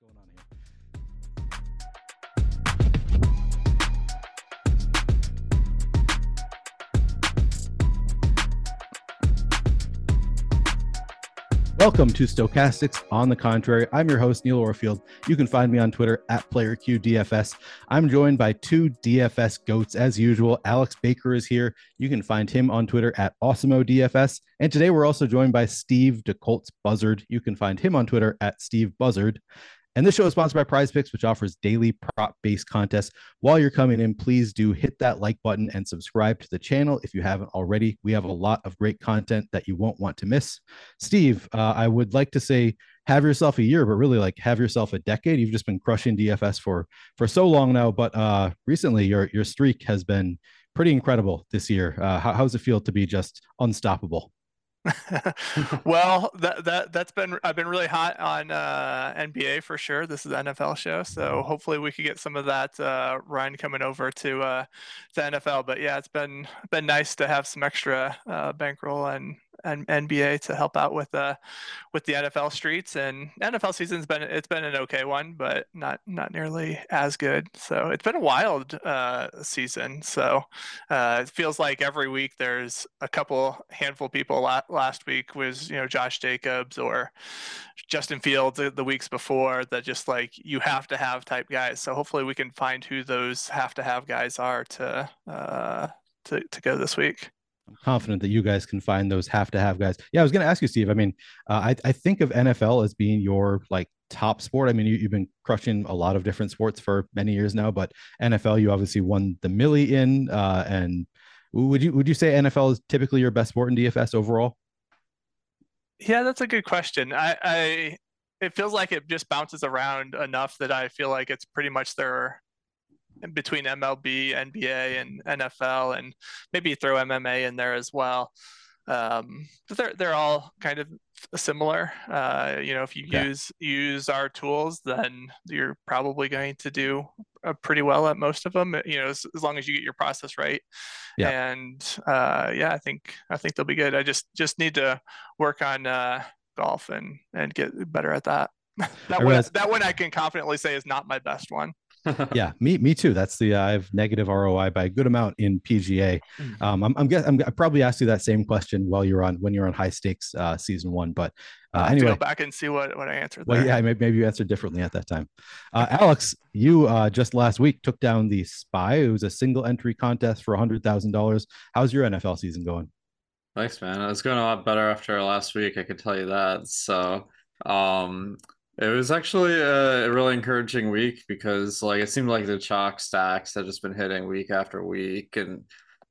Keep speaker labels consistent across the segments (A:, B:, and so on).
A: going on here? Welcome to Stochastics on the Contrary. I'm your host, Neil Orfield. You can find me on Twitter at PlayerQDFS. I'm joined by two DFS goats as usual. Alex Baker is here. You can find him on Twitter at AwesomeODFS. And today we're also joined by Steve DeColt's Buzzard. You can find him on Twitter at Steve Buzzard. And this show is sponsored by Prize Picks, which offers daily prop based contests. While you're coming in, please do hit that like button and subscribe to the channel if you haven't already. We have a lot of great content that you won't want to miss. Steve, uh, I would like to say have yourself a year, but really like have yourself a decade. You've just been crushing DFS for for so long now, but uh, recently your your streak has been pretty incredible this year. Uh, how, how's it feel to be just unstoppable?
B: well, that that that's been I've been really hot on uh, NBA for sure. This is the NFL show, so hopefully we could get some of that uh, run coming over to uh, the NFL. But yeah, it's been been nice to have some extra uh, bankroll and and NBA to help out with uh with the NFL streets. And NFL season's been it's been an okay one, but not not nearly as good. So it's been a wild uh, season. So uh, it feels like every week there's a couple handful of people. last week was you know Josh Jacobs or Justin Fields the, the weeks before that just like you have to have type guys. So hopefully we can find who those have to have guys are to uh, to to go this week.
A: Confident that you guys can find those have to have guys. Yeah, I was going to ask you, Steve. I mean, uh, I, I think of NFL as being your like top sport. I mean, you, have been crushing a lot of different sports for many years now, but NFL, you obviously won the Milly in. Uh, and would you would you say NFL is typically your best sport in DFS overall?
B: Yeah, that's a good question. I, I it feels like it just bounces around enough that I feel like it's pretty much their between MLB, NBA, and NFL, and maybe throw MMA in there as well. Um, but they're they're all kind of similar. Uh, you know, if you yeah. use use our tools, then you're probably going to do uh, pretty well at most of them. You know, as, as, long as you get your process right. Yeah. And uh, yeah, I think I think they'll be good. I just just need to work on uh, golf and and get better at that. that one that one I can confidently say is not my best one.
A: yeah, me me too. That's the uh, I have negative ROI by a good amount in PGA. Mm-hmm. Um, I'm I'm, guess, I'm I probably asked you that same question while you're on when you're on high stakes uh, season one, but uh, anyway,
B: go back and see what what I answered.
A: Well, there. yeah, maybe, maybe you answered differently at that time. Uh, Alex, you uh, just last week took down the Spy. It was a single entry contest for a hundred thousand dollars. How's your NFL season going?
C: Thanks, man. It's going a lot better after last week. I could tell you that. So, um, it was actually a really encouraging week because like it seemed like the chalk stacks had just been hitting week after week and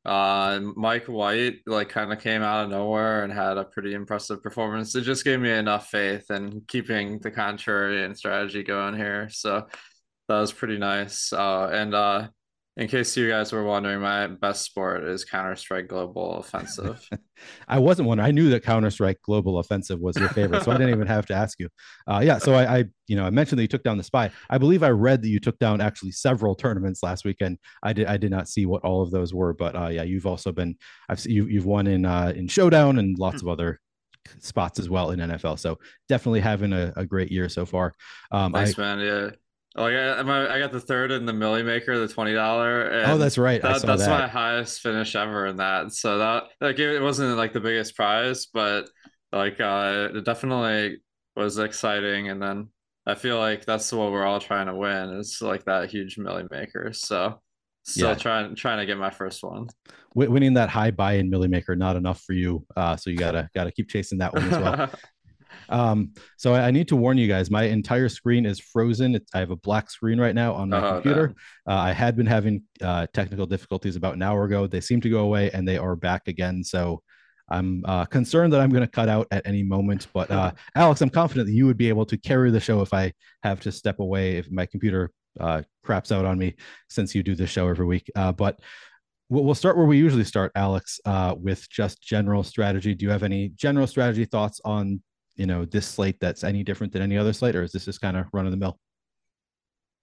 C: uh Mike White like kind of came out of nowhere and had a pretty impressive performance. It just gave me enough faith in keeping the contrarian strategy going here. So that was pretty nice. Uh and uh in case you guys were wondering, my best sport is Counter Strike Global Offensive.
A: I wasn't one. I knew that Counter Strike Global Offensive was your favorite, so I didn't even have to ask you. Uh, yeah, so I, I, you know, I mentioned that you took down the Spy. I believe I read that you took down actually several tournaments last weekend. I did, I did not see what all of those were, but uh, yeah, you've also been, I've you, you've won in uh, in Showdown and lots hmm. of other spots as well in NFL. So definitely having a, a great year so far.
C: Um, Thanks, I, man. Yeah. Oh, I got I got the third in the Milly Maker, the twenty dollar.
A: Oh, that's right.
C: That, that's that. my highest finish ever in that. So that like it wasn't like the biggest prize, but like uh, it definitely was exciting. And then I feel like that's what we're all trying to win is like that huge Milly Maker. So still yeah. trying trying to get my first one.
A: Winning that high buy in Milly Maker not enough for you, uh, so you gotta gotta keep chasing that one as well. Um, so I, I, need to warn you guys, my entire screen is frozen. It's, I have a black screen right now on my oh, computer. No. Uh, I had been having uh, technical difficulties about an hour ago. They seem to go away and they are back again. So I'm uh, concerned that I'm going to cut out at any moment. But uh, Alex, I'm confident that you would be able to carry the show if I have to step away if my computer uh, craps out on me since you do this show every week. Uh, but we'll start where we usually start, Alex, uh, with just general strategy. Do you have any general strategy thoughts on you know this slate that's any different than any other slate, or is this just kind of run of the mill?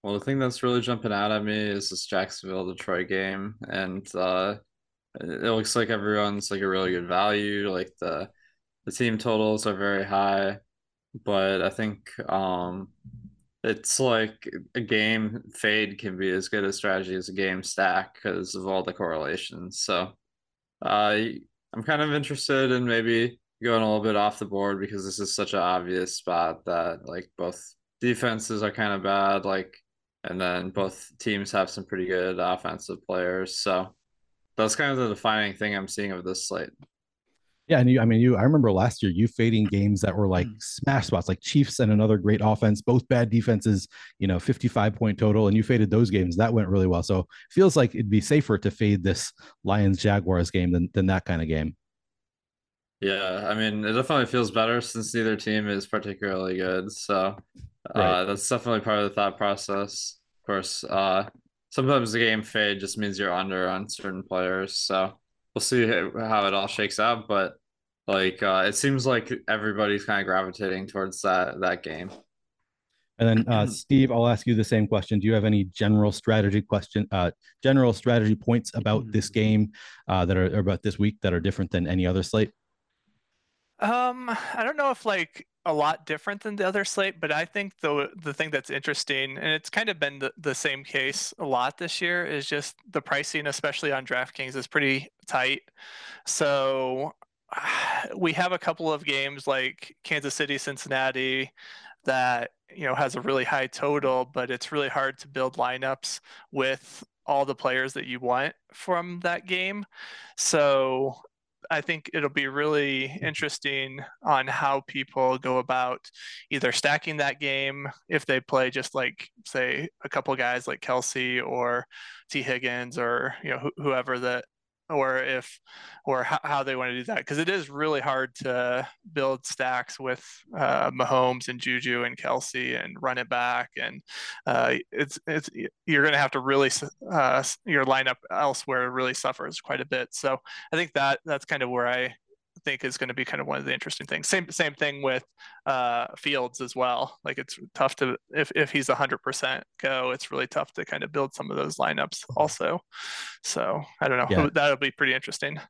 C: Well, the thing that's really jumping out at me is this Jacksonville Detroit game, and uh, it looks like everyone's like a really good value. Like the the team totals are very high, but I think um, it's like a game fade can be as good a strategy as a game stack because of all the correlations. So uh, I'm kind of interested in maybe going a little bit off the board because this is such an obvious spot that like both defenses are kind of bad, like, and then both teams have some pretty good offensive players. So that's kind of the defining thing I'm seeing of this slate.
A: Yeah, and you, I mean, you. I remember last year you fading games that were like mm. smash spots, like Chiefs and another great offense, both bad defenses. You know, fifty-five point total, and you faded those games. That went really well. So feels like it'd be safer to fade this Lions Jaguars game than than that kind of game.
C: Yeah, I mean, it definitely feels better since neither team is particularly good. So uh, right. that's definitely part of the thought process. Of course, uh, sometimes the game fade just means you're under on certain players. So we'll see how it all shakes out. But like, uh, it seems like everybody's kind of gravitating towards that that game.
A: And then, uh, Steve, I'll ask you the same question. Do you have any general strategy question, uh, general strategy points about this game uh, that are about this week that are different than any other slate?
B: Um, I don't know if like a lot different than the other slate, but I think the the thing that's interesting, and it's kind of been the, the same case a lot this year, is just the pricing, especially on DraftKings, is pretty tight. So we have a couple of games like Kansas City, Cincinnati, that you know has a really high total, but it's really hard to build lineups with all the players that you want from that game. So I think it'll be really interesting on how people go about either stacking that game if they play just like say a couple guys like Kelce or T. Higgins or you know wh- whoever that or if or how, how they want to do that because it is really hard to build stacks with uh, Mahomes and Juju and Kelce and run it back and uh, it's it's you're going to have to really uh, your lineup elsewhere really suffers quite a bit. So I think that that's kind of where I think is going to be kind of one of the interesting things. Same same thing with uh, Fields as well. Like it's tough to if if he's hundred percent go, it's really tough to kind of build some of those lineups also. So I don't know. Yeah. That'll be pretty interesting.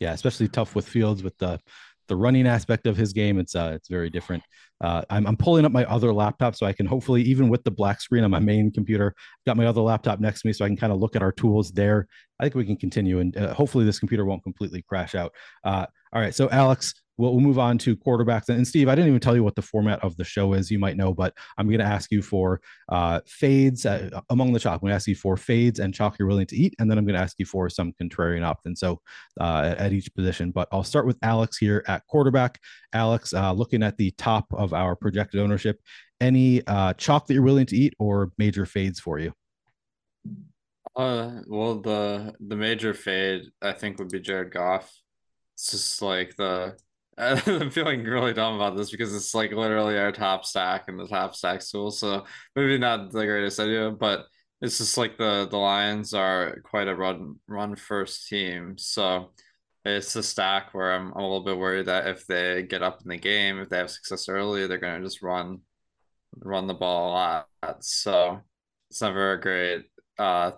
A: Yeah, especially tough with Fields with the the running aspect of his game. It's uh, it's very different. Uh, I'm, I'm pulling up my other laptop so I can hopefully, even with the black screen on my main computer, got my other laptop next to me so I can kind of look at our tools there. I think we can continue and uh, hopefully this computer won't completely crash out. Uh, all right, so Alex, we'll, we'll move on to quarterbacks. And Steve, I didn't even tell you what the format of the show is. You might know, but I'm going to ask you for uh, fades uh, among the chalk. I'm going to ask you for fades and chalk you're willing to eat, and then I'm going to ask you for some contrarian options. So uh, at, each position, but I'll start with Alex here at quarterback. Alex, uh, looking at the top of our projected ownership, any uh, chalk that you're willing to eat or major fades for you?
C: Uh, well, the the major fade I think would be Jared Goff. It's just like the I'm feeling really dumb about this because it's like literally our top stack and the top stack tool. So maybe not the greatest idea, but it's just like the the Lions are quite a run run first team. So it's a stack where I'm, I'm a little bit worried that if they get up in the game, if they have success early, they're gonna just run run the ball a lot. So it's never a great uh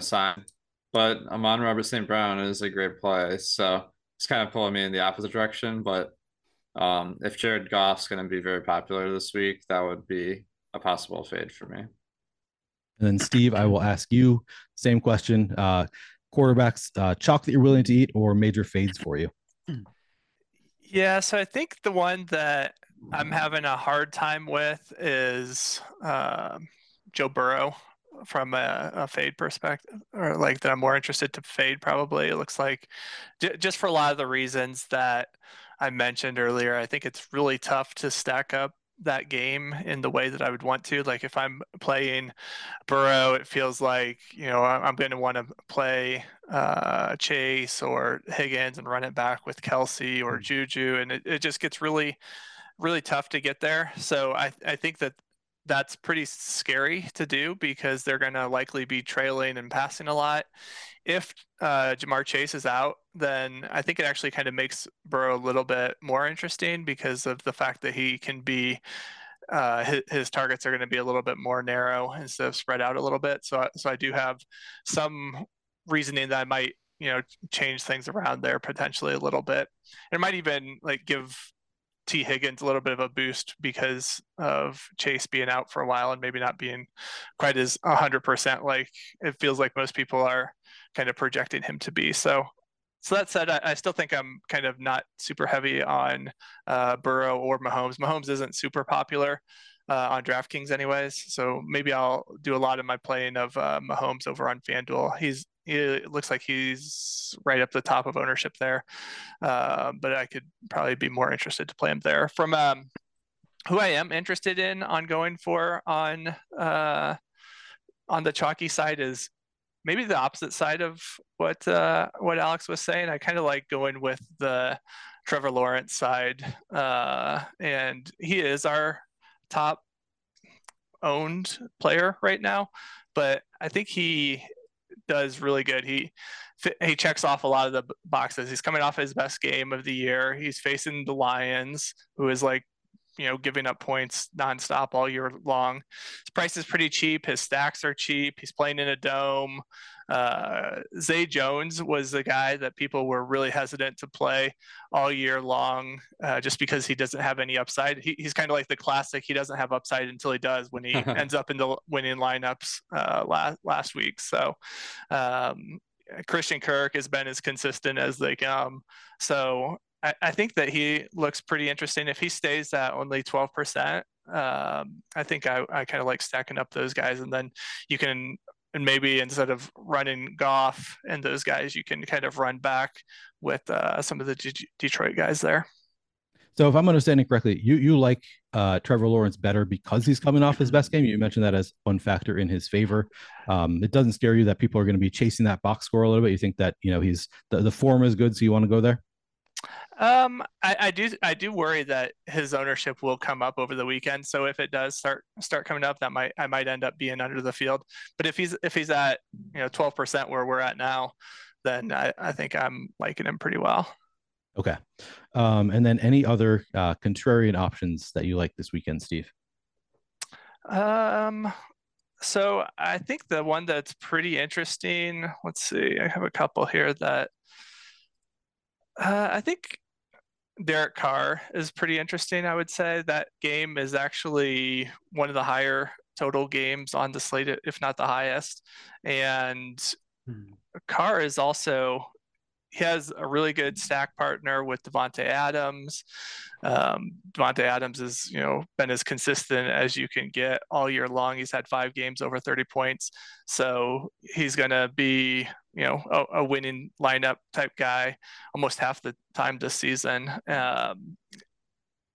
C: sign. But Amon-Ra St. Brown is a great play. So it's kind of pulling me in the opposite direction. But um, if Jared Goff's going to be very popular this week, that would be a possible fade for me.
A: And then Steve, I will ask you same question: uh, quarterbacks, uh, chalk that you're willing to eat, or major fades for you?
B: Yeah, so I think the one that I'm having a hard time with is uh, Joe Burrow from a, a, fade perspective, or like that I'm more interested to fade. Probably it looks like j- just for a lot of the reasons that I mentioned earlier. I think it's really tough to stack up that game in the way that I would want to. Like if I'm playing Burrow, it feels like you know I'm going to want to play uh, Chase or Higgins and run it back with Kelce or hmm. Juju, and it, it just gets really really tough to get there. So I I think that that's pretty scary to do because they're going to likely be trailing and passing a lot. If uh, Ja'Marr Chase is out, then I think it actually kind of makes Burrow a little bit more interesting because of the fact that he can be uh, his, his, targets are going to be a little bit more narrow instead of spread out a little bit. So, so I do have some reasoning that I might, you know, change things around there potentially a little bit. It might even like give Tee Higgins a little bit of a boost because of Chase being out for a while and maybe not being quite as 100% like it feels like most people are kind of projecting him to be. So, so that said, I, I still think I'm kind of not super heavy on uh, Burrow or Mahomes. Mahomes isn't super popular uh, on DraftKings, anyways. So maybe I'll do a lot of my playing of uh, Mahomes over on FanDuel. He's it looks like he's right up the top of ownership there, uh, but I could probably be more interested to play him there. From um, who I am interested in on going for on uh, on the chalky side is maybe the opposite side of what uh, what Alex was saying. I kind of like going with the Trevor Lawrence side, uh, and he is our top owned player right now. But I think he does really good. He he checks off a lot of the boxes. He's coming off his best game of the year. He's facing the Lions, who is like you know giving up points nonstop all year long. His price is pretty cheap. His stacks are cheap. He's playing in a dome. Uh, Zay Jones was the guy that people were really hesitant to play all year long, uh, just because he doesn't have any upside. He, he's kind of like the classic. He doesn't have upside until he does when he ends up in the winning lineups uh, last last week. So. Um, Christian Kirk has been as consistent as they come. So I, I think that he looks pretty interesting. If he stays at only 12%, um, I think I, I kind of like stacking up those guys. And then you can, and maybe instead of running Goff and those guys, you can kind of run back with uh, some of the D- Detroit guys there.
A: So if I'm understanding correctly, you you like uh, Trevor Lawrence better because he's coming off his best game. You mentioned that as one factor in his favor. Um, it doesn't scare you that people are going to be chasing that box score a little bit. You think that you know he's the, the form is good, so you want to go there.
B: Um, I, I, do I do worry that his ownership will come up over the weekend. So if it does start start coming up, that might I might end up being under the field. But if he's if he's at you know twelve percent where we're at now, then I, I think I'm liking him pretty well.
A: Okay. Um, and then any other uh, contrarian options that you like this weekend, Steve?
B: Um, so I think the one that's pretty interesting. Let's see. I have a couple here that uh, I think Derek Carr is pretty interesting. I would say that game is actually one of the higher total games on the slate, if not the highest. And hmm. Carr is also he has a really good stack partner with Davante Adams. Um, Davante Adams has you know been as consistent as you can get all year long. He's had five games over 30 points, so he's going to be you know a, a, winning lineup type guy almost half the time this season. Um,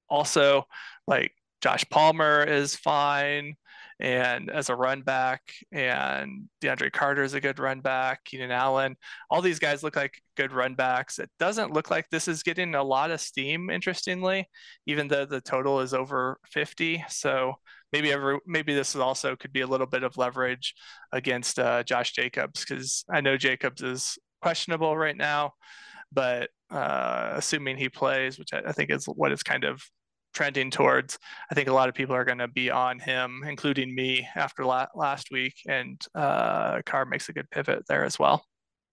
B: also, like Josh Palmer is fine and as a run back, and DeAndre Carter is a good run back, Keenan Allen, all these guys look like good run backs. It doesn't look like this is getting a lot of steam, interestingly, even though the total is over 50. So maybe every maybe this also could be a little bit of leverage against uh, Josh Jacobs because I know Jacobs is questionable right now, but uh, assuming he plays, which I, I think is what it's kind of trending towards. I think a lot of people are going to be on him, including me after la- last week, and uh, Carr makes a good pivot there as well.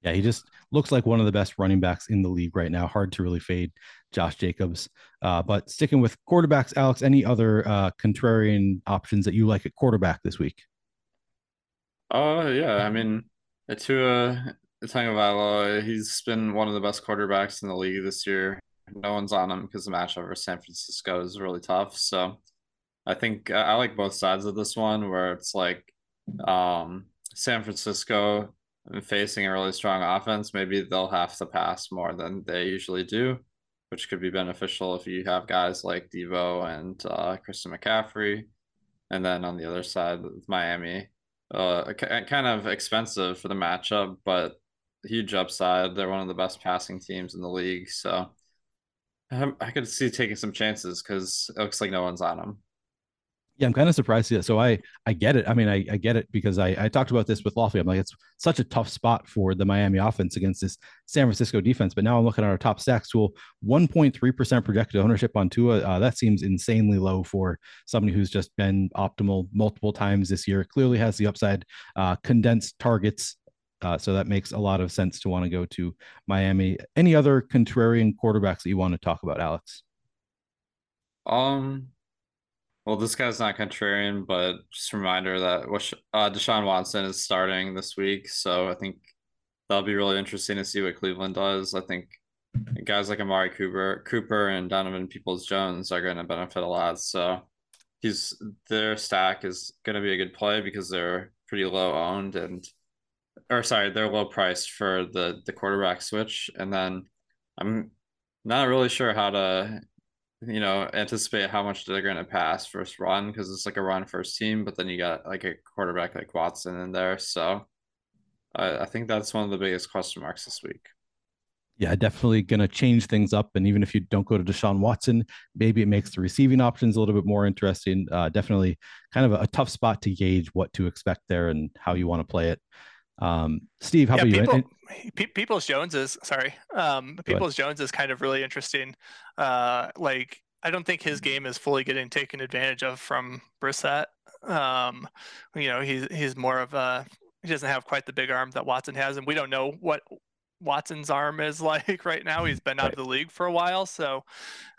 A: Yeah, he just looks like one of the best running backs in the league right now. Hard to really fade Josh Jacobs. Uh, but sticking with quarterbacks, Alex, any other uh, contrarian options that you like at quarterback this week?
C: Oh uh, yeah, I mean, Tua Tagovailoa, he's been one of the best quarterbacks in the league this year no one's on him because the matchup over San Francisco is really tough. So I think I like both sides of this one where it's like um, San Francisco facing a really strong offense, maybe they'll have to pass more than they usually do, which could be beneficial if you have guys like Deebo and uh, Christian McCaffrey. And then on the other side, Miami, uh, kind of expensive for the matchup, but huge upside. They're one of the best passing teams in the league. So um, I could see taking some chances because it looks like no one's on him.
A: Yeah, I'm kind of surprised. Yeah, so I I get it. I mean, I, I get it because I, I talked about this with Lofty. I'm like, it's such a tough spot for the Miami offense against this San Francisco defense. But now I'm looking at our top stacks tool, 1.3% projected ownership on Tua. Uh, that seems insanely low for somebody who's just been optimal multiple times this year. Clearly has the upside, uh, condensed targets, uh, so that makes a lot of sense to want to go to Miami. Any other contrarian quarterbacks that you want to talk about, Alex?
C: Um, well, this guy's not contrarian, but just a reminder that uh, Deshaun Watson is starting this week, so I think that'll be really interesting to see what Cleveland does. I think guys like Amari Cooper, Cooper and Donovan Peoples Jones are going to benefit a lot. So he's their stack is going to be a good play because they're pretty low owned and or sorry, they're low priced for the the quarterback switch. And then I'm not really sure how to you know anticipate how much they're going to pass first run because it's like a run first team, but then you got like a quarterback like Watson in there. So I, I think that's one of the biggest question marks this week
A: yeah, definitely going to change things up. And even if you don't go to Deshaun Watson, maybe it makes the receiving options a little bit more interesting. Uh, definitely kind of a, a, tough spot to gauge what to expect there and how you want to play it. Um, Steve, how yeah, about
B: people, you? Peoples Jones is sorry. Um, Peoples Jones is kind of really interesting. Uh, like I don't think his game is fully getting taken advantage of from Brissett. Um, you know, he's he's more of a he doesn't have quite the big arm that Watson has, and we don't know what Watson's arm is like right now. He's been out right. of the league for a while. So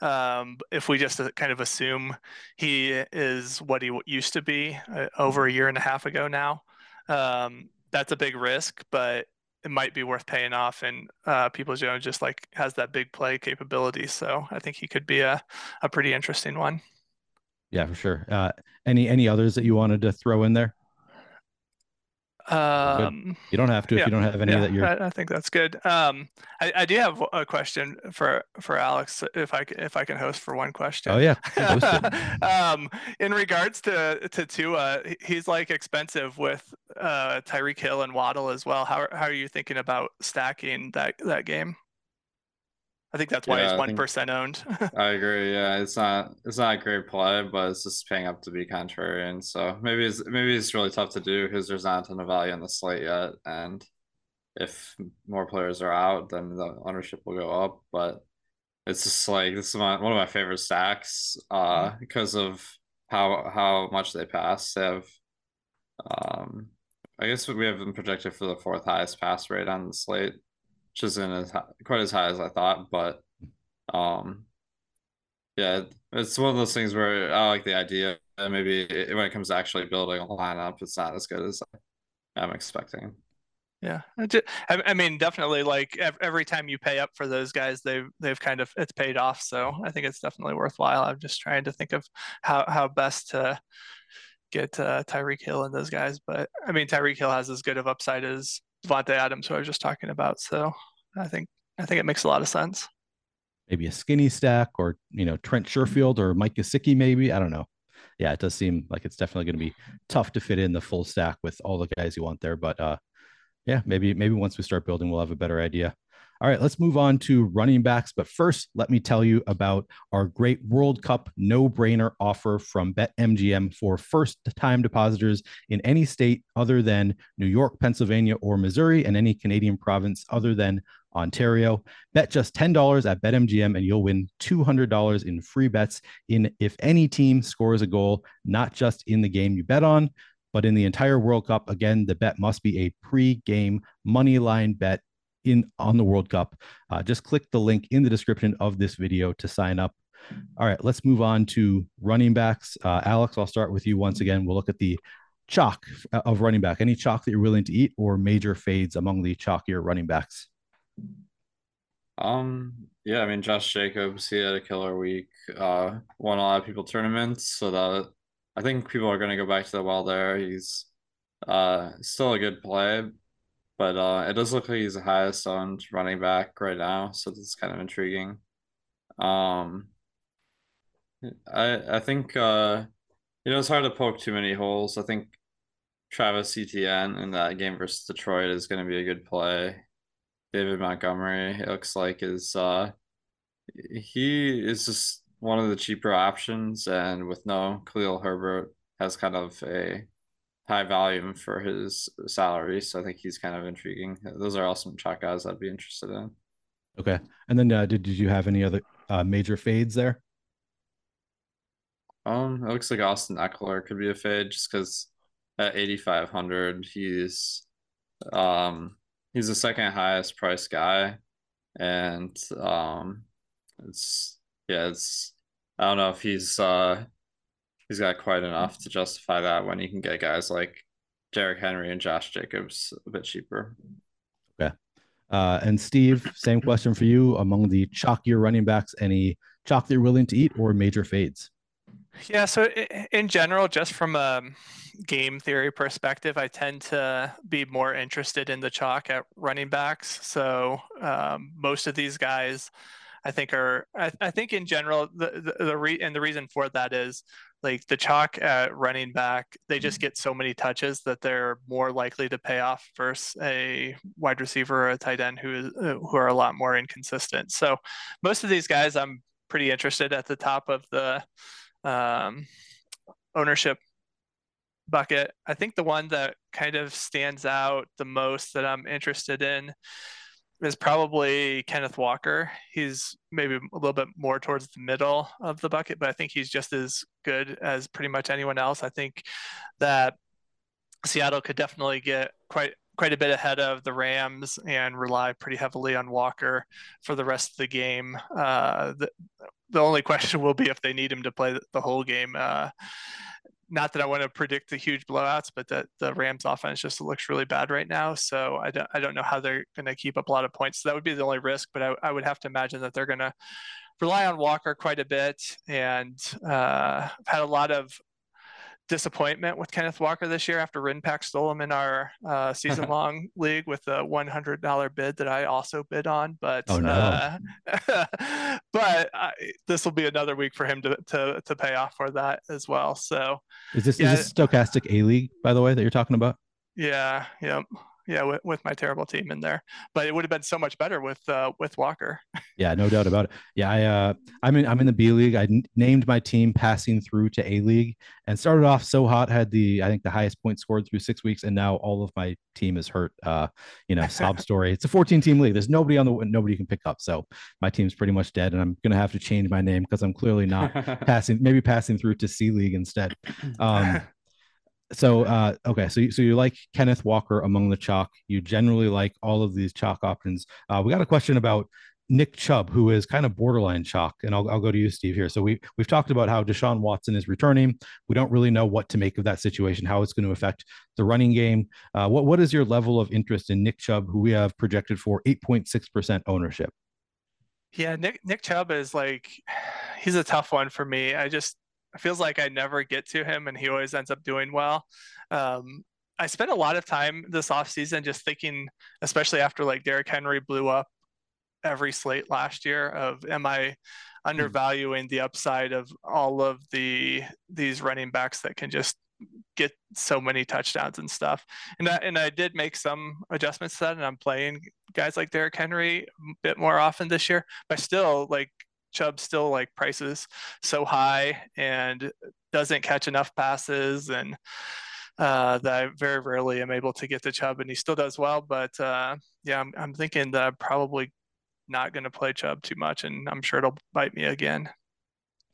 B: um, if we just uh, kind of assume he is what he used to be uh, over a year and a half ago now, um, that's a big risk, but it might be worth paying off. And uh, Peoples Jones just like has that big play capability. So I think he could be a, a pretty interesting one.
A: Yeah, for sure. Uh, any any others that you wanted to throw in there?
B: Um,
A: you don't have to if you don't have any
B: yeah,
A: that you're.
B: I, I, think that's good. Um, I, I do have a question for for Alex if I if I can host for one question.
A: Oh yeah.
B: um, in regards to to Tua, he's like expensive with uh, Tyreek Hill and Waddle as well. How how are you thinking about stacking that that game? I think that's why yeah, he's one percent owned.
C: I agree. Yeah, it's not it's not a great play, but it's just paying up to be contrarian. So maybe it's maybe it's really tough to do because there's not a ton of value on the slate yet, and if more players are out, then the ownership will go up. But it's just like this is my, one of my favorite stacks uh, mm-hmm. because of how how much they pass. They have, um, I guess we have them projected for the fourth highest pass rate on the slate which isn't as high, quite as high as I thought, but um, yeah, it's one of those things where I like the idea. Maybe it, when it comes to actually building a lineup, it's not as good as I'm expecting.
B: Yeah, I mean, definitely. Like every time you pay up for those guys, they've they've kind of it's paid off. So I think it's definitely worthwhile. I'm just trying to think of how how best to get uh, Tyreek Hill and those guys. But I mean, Tyreek Hill has as good of upside as Davante Adams, who I was just talking about. So I think I think it makes a lot of sense.
A: Maybe a skinny stack, or you know Trent Sherfield or Mike Gesicki, maybe I don't know. Yeah, it does seem like it's definitely going to be tough to fit in the full stack with all the guys you want there. But uh, yeah, maybe maybe once we start building, we'll have a better idea. All right, let's move on to running backs. But first, let me tell you about our great World Cup no brainer offer from BetMGM for first time depositors in any state other than New York, Pennsylvania, or Missouri, and any Canadian province other than Ontario. Bet just $10 at BetMGM and you'll win $200 in free bets in if any team scores a goal, not just in the game you bet on, but in the entire World Cup. Again, the bet must be a pre-game money line bet in on the World Cup. Uh, just click the link in the description of this video to sign up. All right, let's move on to running backs. Uh, Alex, I'll start with you once again. We'll look at the chalk of running back. Any chalk that you're willing to eat, or major fades among the chalkier running backs?
C: Um, yeah, I mean Josh Jacobs, he had a killer week. Uh, won a lot of people tournaments, so that I think people are going to go back to the well there. He's uh still a good play, but uh, it does look like he's the highest owned running back right now, so that's kind of intriguing. Um, I I think uh, you know it's hard to poke too many holes. I think Travis Etienne in that game versus Detroit is going to be a good play. David Montgomery, it looks like is uh, he is just one of the cheaper options, and with no Khalil Herbert has kind of a high volume for his salary. So I think he's kind of intriguing. Those are all some chalk guys I'd be interested in.
A: Okay. And then uh, did, did you have any other uh, major fades there?
C: Um, it looks like Austin Ekeler could be a fade just because at 8,500, he's um he's the second highest price guy, and um, it's yeah, it's I don't know if he's uh he's got quite enough to justify that when you can get guys like Derrick Henry and Josh Jacobs a bit cheaper.
A: Okay. Uh, and Steve, same question for you. Among the chalkier running backs, any chalk you're willing to eat or major fades?
B: Yeah, so in general, just from a game theory perspective, I tend to be more interested in the chalk at running backs. So um, most of these guys, I think are I, I think in general the the, the re- and the reason for that is like the chalk at running back, they just get so many touches that they're more likely to pay off versus a wide receiver or a tight end who is who are a lot more inconsistent. So most of these guys, I'm pretty interested at the top of the um, ownership bucket. I think the one that kind of stands out the most that I'm interested in is probably Kenneth Walker. He's maybe a little bit more towards the middle of the bucket, but I think he's just as good as pretty much anyone else. I think that Seattle could definitely get quite quite a bit ahead of the Rams and rely pretty heavily on Walker for the rest of the game. Uh, the, the only question will be if they need him to play the whole game. Uh, not that I want to predict the huge blowouts, but that the Rams offense just looks really bad right now. So I don't, I don't know how they're going to keep up a lot of points. So that would be the only risk, but I, I would have to imagine that they're going to rely on Walker quite a bit. And uh, had a lot of disappointment with Kenneth Walker this year after Rinpack stole him in our uh, season long league with a $100 bid that I also bid on. But
A: oh, no. uh,
B: but this will be another week for him to, to to pay off for that as well. So
A: is this yeah, is this Stokastic A league by the way that you're talking about?
B: Yeah. Yep yeah, with, with my terrible team in there. But it would have been so much better with uh, with Walker.
A: yeah, no doubt about it. Yeah, I uh, I'm in I'm in the B league. I n- named my team passing through to A league and started off so hot. Had the I think the highest point scored through six weeks, and now all of my team is hurt. Uh, you know, sob story. It's a 14 team league. There's nobody on the nobody you can pick up. So my team's pretty much dead, and I'm gonna have to change my name because I'm clearly not passing. Maybe passing through to C league instead. Um, so uh, okay so you, so you like kenneth walker among the chalk you generally like all of these chalk options uh, we got a question about Nick Chubb, who is kind of borderline chalk, and I'll, I'll go to you, Steve, here. So we we've talked about how Deshaun Watson is returning. We don't really know what to make of that situation, how it's going to affect the running game. Uh, what what is your level of interest in Nick Chubb, who we have projected for eight point six percent ownership?
B: Yeah, Nick Nick Chubb is like he's a tough one for me. I just it feels like I never get to him and he always ends up doing well. Um, I spent a lot of time this offseason just thinking, especially after like Derrick Henry blew up every slate last year of am I hmm. undervaluing the upside of all of the these running backs that can just get so many touchdowns and stuff. And I, and I did make some adjustments to that and I'm playing guys like Derrick Henry a bit more often this year, but still like Chubb still like prices so high and doesn't catch enough passes and uh, that I very rarely am able to get to Chubb and he still does well. But uh, yeah, I'm, I'm thinking that I'm probably not going to play Chubb too much and I'm sure it'll bite me again.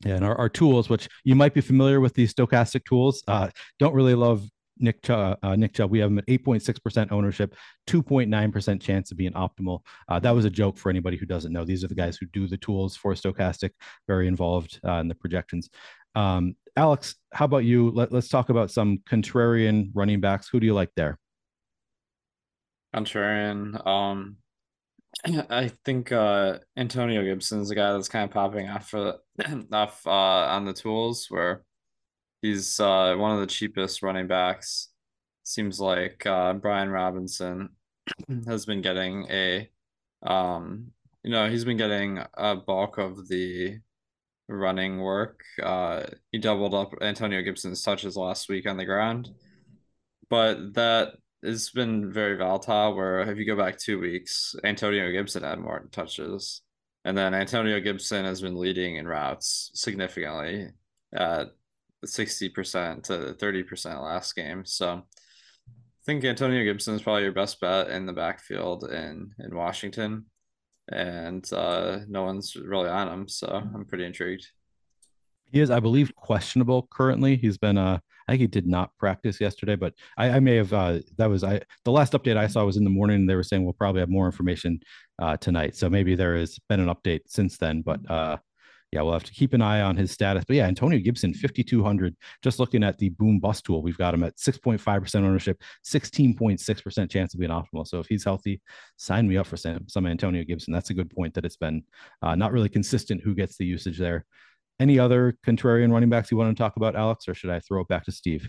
A: Yeah, and our, our tools, which you might be familiar with these Stokastic tools, uh, don't really love Nick Chubb, uh, Nick Chubb, we have him at 8.6% ownership, 2.9% chance of being optimal. Uh, that was a joke for anybody who doesn't know. These are the guys who do the tools for Stokastic, very involved uh, in the projections. Um, Alex, how about you? Let, us talk about some contrarian running backs. Who do you like there?
C: Contrarian. Um, I think uh, Antonio Gibson is a guy that's kind of popping off for off uh, on the tools where He's uh, one of the cheapest running backs. Seems like uh, Brian Robinson has been getting a, um, you know, he's been getting a bulk of the running work. Uh, he doubled up Antonio Gibson's touches last week on the ground, but that has been very volatile. Where if you go back two weeks, Antonio Gibson had more touches, and then Antonio Gibson has been leading in routes significantly. Uh, 60% to 30% last game. So I think Antonio Gibson is probably your best bet in the backfield in, in Washington. And uh, no one's really on him. So I'm pretty intrigued.
A: He is, I believe, questionable currently. He's been, uh, I think he did not practice yesterday, but I, I may have, uh, that was, I, the last update I saw was in the morning. And they were saying we'll probably have more information uh, tonight. So maybe there has been an update since then, but uh, yeah, we'll have to keep an eye on his status. But yeah, Antonio Gibson, 5,200. Just looking at the boom bust tool, we've got him at 6.5% ownership, 16.6% chance of being optimal. So if he's healthy, sign me up for some, some Antonio Gibson. That's a good point that it's been uh, not really consistent who gets the usage there. Any other contrarian running backs you want to talk about, Alex, or should I throw it back to Steve?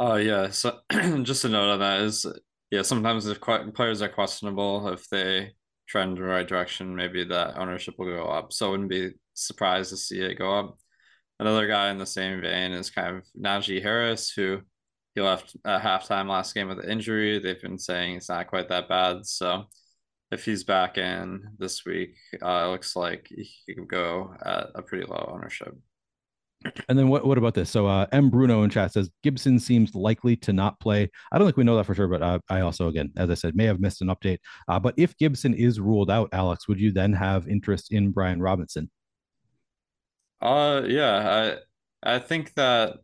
C: Oh, uh, yeah. So just a note on that is, yeah, sometimes if players are questionable, if they trend in the right direction, maybe that ownership will go up. So I wouldn't be surprised to see it go up. Another guy in the same vein is kind of Najee Harris, who he left at halftime last game with an injury. They've been saying it's not quite that bad. So if he's back in this week, uh, it looks like he could go at a pretty low ownership.
A: And then what, what about this? So uh, M. Bruno in chat says Gibson seems likely to not play. I don't think we know that for sure, but uh, I also, again, as I said, may have missed an update. Uh, but if Gibson is ruled out, Alex, would you then have interest in Brian Robinson?
C: Uh, yeah, I I think that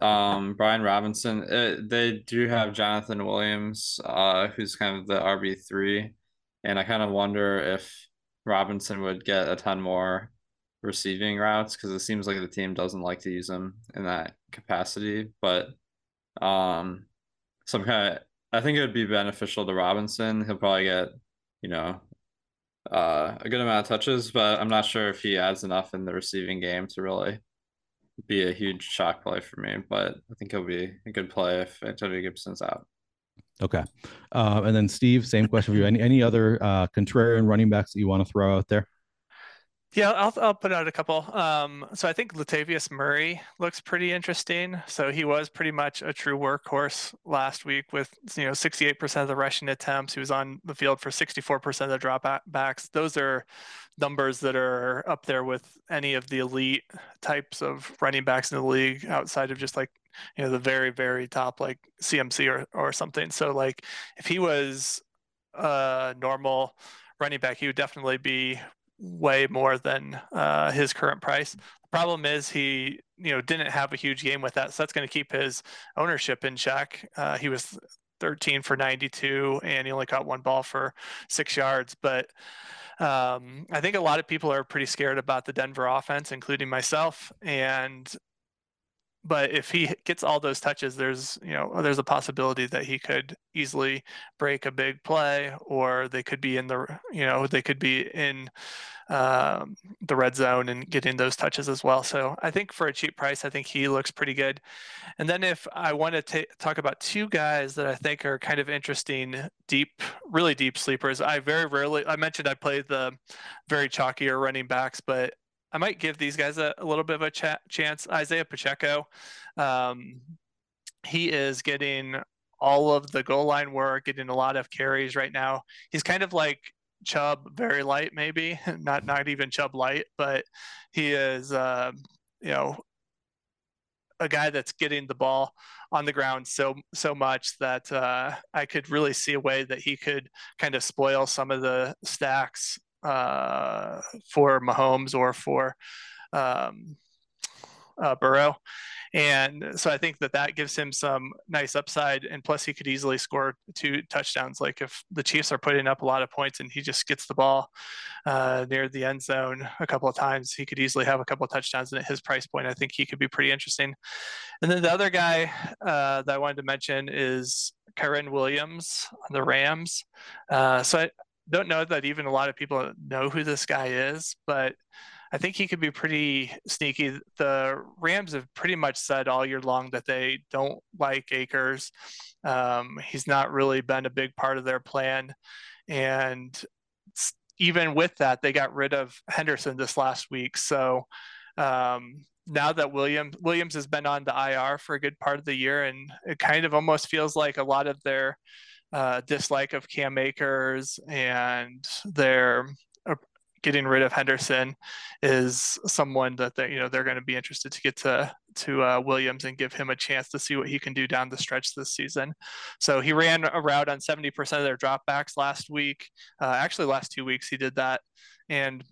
C: um Brian Robinson, it, uh, they do have Jonathan Williams, uh, who's kind of the RB three, and I kind of wonder if Robinson would get a ton more receiving routes because it seems like the team doesn't like to use him in that capacity. But um, some kind of I think it would be beneficial to Robinson. He'll probably get you know uh, a good amount of touches, but I'm not sure if he adds enough in the receiving game to really be a huge shock play for me. But I think he'll be a good play if Antonio Gibson's out.
A: Okay. Uh, and then Steve, same question for you. Any any other uh, contrarian running backs that you want to throw out there?
B: Yeah, I'll, I'll put out a couple. Um, so I think Latavius Murray looks pretty interesting. So he was pretty much a true workhorse last week with you know 68% of the rushing attempts. He was on the field for 64% of the dropbacks. Those are numbers that are up there with any of the elite types of running backs in the league outside of just like you know the very very top like CMC or or something. So like if he was a normal running back, he would definitely be way more than uh, his current price. The problem is he, you know, didn't have a huge game with that, so that's going to keep his ownership in check. Uh, he was 13 for 92, and he only caught one ball for six yards. But um, I think a lot of people are pretty scared about the Denver offense, including myself. And but if he gets all those touches, there's you know there's a possibility that he could easily break a big play, or they could be in the you know they could be in um, the red zone and getting those touches as well. So I think for a cheap price, I think he looks pretty good. And then if I want to t- talk about two guys that I think are kind of interesting, deep, really deep sleepers, I very rarely I mentioned I play the very chalkier running backs, but I might give these guys a, a little bit of a ch- chance. Isaiah Pacheco, um, he is getting all of the goal line work, getting a lot of carries right now. He's kind of like Chubb, very light, maybe not not even Chubb light, but he is, uh, you know, a guy that's getting the ball on the ground so so much that uh, I could really see a way that he could kind of spoil some of the stacks uh, for Mahomes or for um, uh, Burrow. And so I think that that gives him some nice upside. And plus, he could easily score two touchdowns. Like if the Chiefs are putting up a lot of points and he just gets the ball uh, near the end zone a couple of times, he could easily have a couple of touchdowns. And at his price point, I think he could be pretty interesting. And then the other guy uh, that I wanted to mention is Kyren Williams on the Rams. Uh, so I, don't know that even a lot of people know who this guy is, but I think he could be pretty sneaky. The Rams have pretty much said all year long that they don't like Akers. Um, he's not really been a big part of their plan. And even with that, they got rid of Henderson this last week. So um, now that Williams Williams has been on the IR for a good part of the year, and it kind of almost feels like a lot of their uh, dislike of Cam Akers and their uh, getting rid of Henderson is someone that they you know they're going to be interested to get to to uh, Williams and give him a chance to see what he can do down the stretch this season. So he ran a route on 70% of their dropbacks last week. Uh, actually, last two weeks he did that, and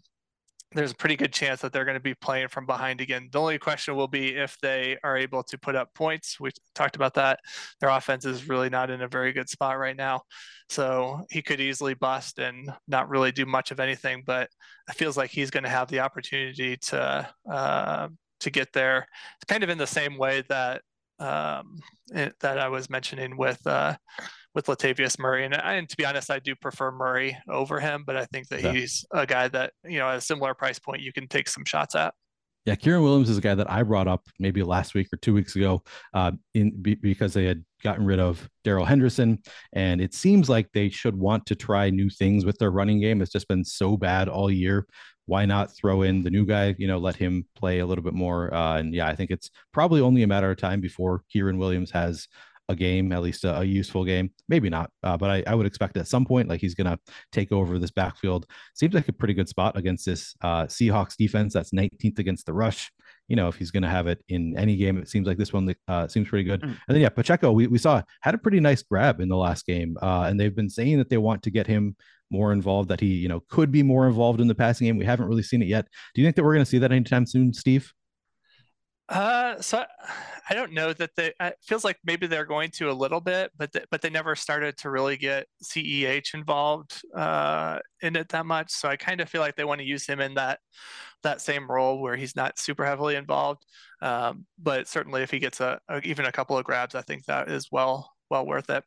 B: there's a pretty good chance that they're going to be playing from behind again. The only question will be if they are able to put up points. We talked about that. Their offense is really not in a very good spot right now. So he could easily bust and not really do much of anything, but it feels like he's going to have the opportunity to uh, to get there. It's kind of in the same way that um, it, that I was mentioning with uh, with Latavius Murray. And, and to be honest, I do prefer Murray over him, but I think that yeah. he's a guy that, you know, at a similar price point, you can take some shots at.
A: Yeah, Kyren Williams is a guy that I brought up maybe last week or two weeks ago, uh, in be, because they had gotten rid of Darrell Henderson, and it seems like they should want to try new things with their running game. It's just been so bad all year. Why not throw in the new guy? You know, let him play a little bit more. Uh, and yeah, I think it's probably only a matter of time before Kyren Williams has a game, at least a, a useful game. Maybe not, uh, but I, I, would expect at some point, like he's going to take over this backfield. Seems like a pretty good spot against this uh, Seahawks defense that's 19th against the rush. You know, if he's going to have it in any game, it seems like this one uh, seems pretty good. Mm. And then, yeah, Pacheco, we, we saw had a pretty nice grab in the last game. Uh, and they've been saying that they want to get him more involved, that he, you know, could be more involved in the passing game. We haven't really seen it yet. Do you think that we're going to see that anytime soon, Steve?
B: Uh, so I don't know that they. It feels like maybe they're going to a little bit, but th- but they never started to really get Ceh involved uh, in it that much. So I kind of feel like they want to use him in that that same role where he's not super heavily involved. Um, but certainly, if he gets a, a even a couple of grabs, I think that is well well worth it.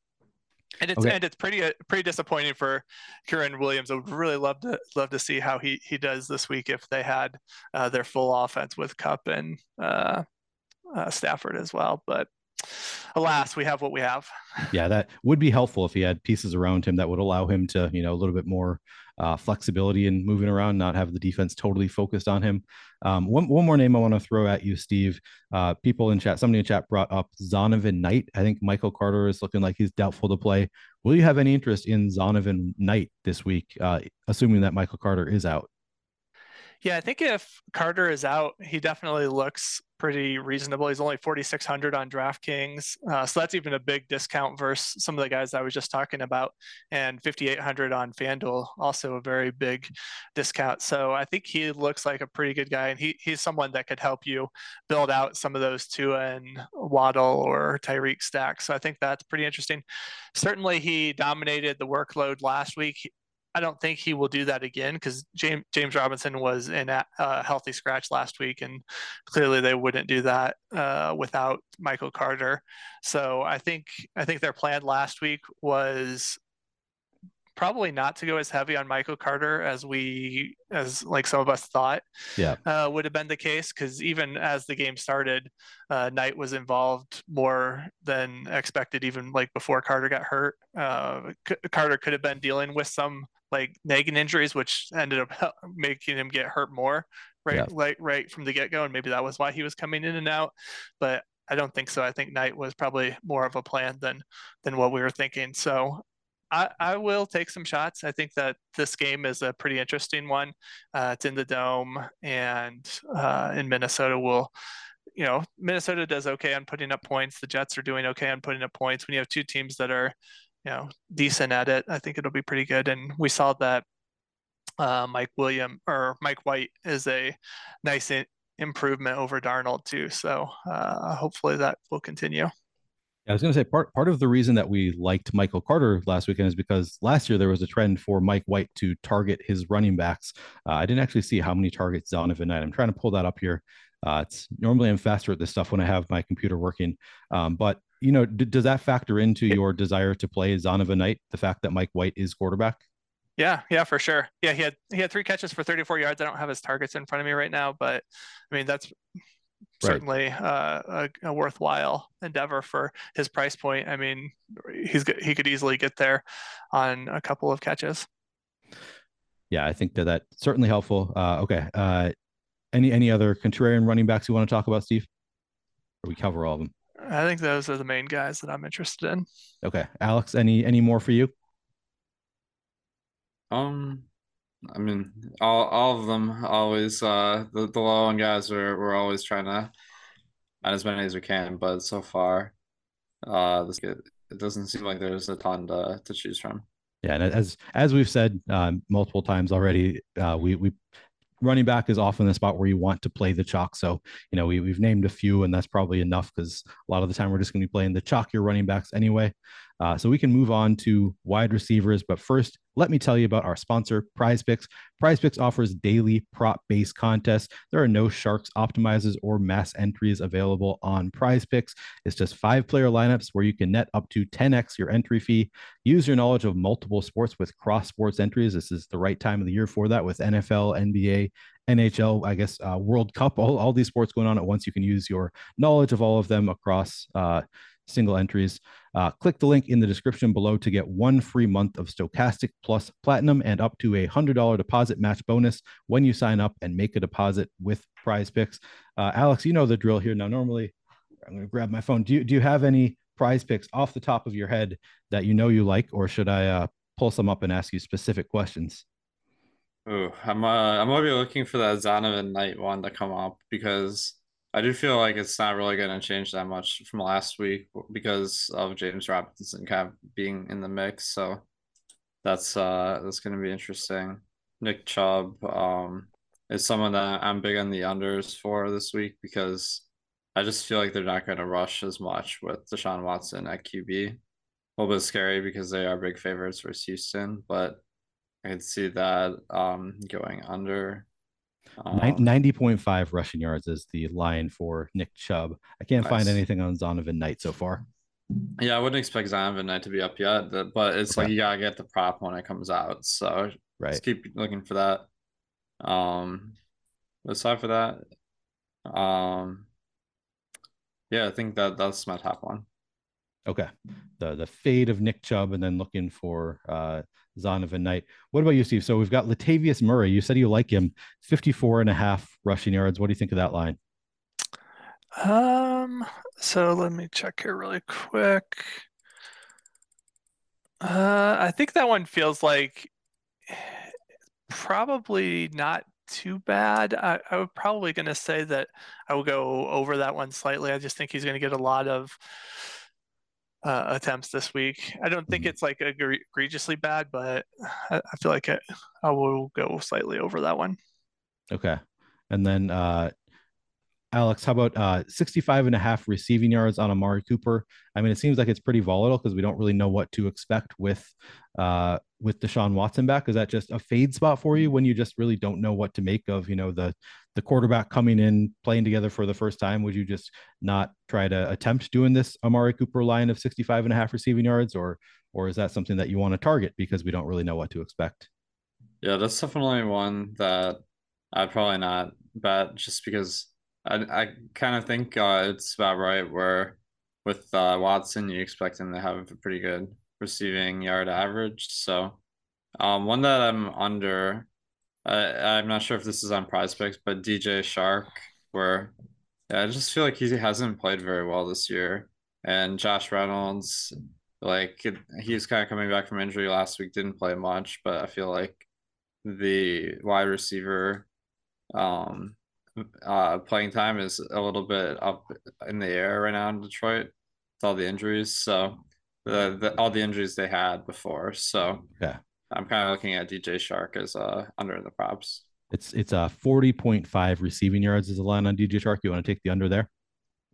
B: And it's okay. and it's pretty uh, pretty disappointing for Kyren Williams. I would really love to love to see how he he does this week if they had uh, their full offense with Kupp and uh, uh, Stafford as well. But alas, we have what we have.
A: Yeah, that would be helpful if he had pieces around him that would allow him to you know a little bit more uh, flexibility in moving around, not have the defense totally focused on him. Um, one, one more name I want to throw at you, Steve. Uh, people in chat, somebody in chat brought up Zonovan Knight. I think Michael Carter is looking like he's doubtful to play. Will you have any interest in Zonovan Knight this week, uh, assuming that Michael Carter is out?
B: Yeah, I think if Carter is out, he definitely looks pretty reasonable. He's only 4,600 on DraftKings. Uh, so that's even a big discount versus some of the guys I was just talking about. And 5,800 on FanDuel, also a very big discount. So I think he looks like a pretty good guy. And he, he's someone that could help you build out some of those Tua and Waddle or Tyreek stacks. So I think that's pretty interesting. Certainly, he dominated the workload last week. I don't think he will do that again because James James Robinson was in a uh, healthy scratch last week, and clearly they wouldn't do that uh, without Michael Carter. So I think I think their plan last week was probably not to go as heavy on Michael Carter as we as like some of us thought
A: yeah
B: uh, would have been the case because even as the game started uh, Knight was involved more than expected even like before Carter got hurt uh, C- Carter could have been dealing with some like nagging injuries, which ended up making him get hurt more right yeah. like right from the get go, and maybe that was why he was coming in and out. But I don't think so. I think Knight was probably more of a plan than than what we were thinking. So I, I will take some shots. I think that this game is a pretty interesting one. Uh, it's in the dome, and uh, in Minnesota, will you know Minnesota does okay on putting up points. The Jets are doing okay on putting up points. When you have two teams that are you know decent at it, I think it'll be pretty good. And we saw that uh, Mike William or Mike White is a nice in- improvement over Darnold too. So uh, hopefully that will continue.
A: Yeah, I was going to say part part of the reason that we liked Michael Carter last weekend is because last year there was a trend for Mike White to target his running backs. Uh, I didn't actually see how many targets Zonovan Knight. I'm trying to pull that up here. Uh, it's normally I'm faster at this stuff when I have my computer working, um, but you know, d- does that factor into your desire to play Zonovan Knight? The fact that Mike White is quarterback.
B: Yeah, yeah, for sure. Yeah, he had he had three catches for 34 yards. I don't have his targets in front of me right now, but I mean that's certainly right. uh, a, a, worthwhile endeavor for his price point. I mean, he's he could easily get there on a couple of catches.
A: Yeah, I think that that's certainly helpful. Uh, okay, uh, any any other contrarian running backs you want to talk about, Steve? Or we cover all of them?
B: I think those are the main guys that I'm interested in.
A: Okay, Alex, any any more for you?
C: Um, I mean, all all of them always. Uh, the the low end guys are we're always trying to add as many as we can, but so far, uh, this it, it doesn't seem like there's a ton to to choose from.
A: Yeah, and as as we've said uh, multiple times already, uh, we we running back is often the spot where you want to play the chalk. So, you know, we, we've named a few, and that's probably enough because a lot of the time we're just going to be playing the chalk your running backs anyway. Uh, so we can move on to wide receivers. But first, let me tell you about our sponsor, Prize Picks. Prize Picks offers daily prop based contests. There are no Sharks optimizers or mass entries available on Prize Picks. It's just five player lineups where you can net up to 10x your entry fee. Use your knowledge of multiple sports with cross sports entries. This is the right time of the year for that with NFL, NBA, NHL, I guess, uh, World Cup, all, all these sports going on at once. You can use your knowledge of all of them across uh, single entries. Uh, click the link in the description below to get one free month of Stokastic Plus Platinum and up to a $100 deposit match bonus when you sign up and make a deposit with prize picks. Uh, Alex, you know the drill here. Now, normally, I'm going to grab my phone. Do you, do you have any prize picks off the top of your head that you know you like, or should I uh, pull some up and ask you specific questions?
C: Oh, I'm uh, I'm be looking for that Zonovan Knight one to come up because I do feel like it's not really going to change that much from last week because of James Robinson kind of being in the mix. So that's uh that's going to be interesting. Nick Chubb um is someone that I'm big on the unders for this week because I just feel like they're not going to rush as much with Deshaun Watson at QB. A little bit scary because they are big favorites versus Houston, but I can see that um going under.
A: Um, 90.5 rushing yards is the line for Nick Chubb. I can't nice. find anything on Zonovan Knight so far.
C: Yeah, I wouldn't expect Zonovan Knight to be up yet, but it's okay. like you gotta get the prop when it comes out. So right. just keep looking for that. Um, aside for that, um, yeah, I think that that's my top one.
A: Okay. The the fade of Nick Chubb and then looking for uh Zonovan Knight. What about you, Steve? So we've got Latavius Murray. You said you like him 54 and a half rushing yards. What do you think of that line?
B: Um, so let me check here really quick. Uh, I think that one feels like probably not too bad. I, I would probably going to say that I will go over that one slightly. I just think he's going to get a lot of uh, attempts this week. I don't think mm-hmm. it's like egregiously bad, but I, I feel like it, I will go slightly over that one.
A: Okay. And then, uh, Alex, how about uh, 65 and a half receiving yards on Amari Cooper? I mean, it seems like it's pretty volatile because we don't really know what to expect with uh, with Deshaun Watson back. Is that just a fade spot for you when you just really don't know what to make of, you know, the the quarterback coming in, playing together for the first time? Would you just not try to attempt doing this Amari Cooper line of 65 and a half receiving yards, or or is that something that you want to target because we don't really know what to expect?
C: Yeah, that's definitely one that I'd probably not bet just because I I kind of think uh, it's about right where with uh, Watson you expect him to have a pretty good receiving yard average. So um, one that I'm under, I, I'm not sure if this is on prize picks, but DJ Chark, where yeah, I just feel like he hasn't played very well this year. And Josh Reynolds, like he's kind of coming back from injury last week, didn't play much, but I feel like the wide receiver um uh playing time is a little bit up in the air right now in Detroit with all the injuries. So the, the all the injuries they had before. So
A: yeah,
C: I'm kind of looking at DJ Chark as uh under the props.
A: It's it's a 40.5 receiving yards as a line on DJ Chark. You want to take the under there?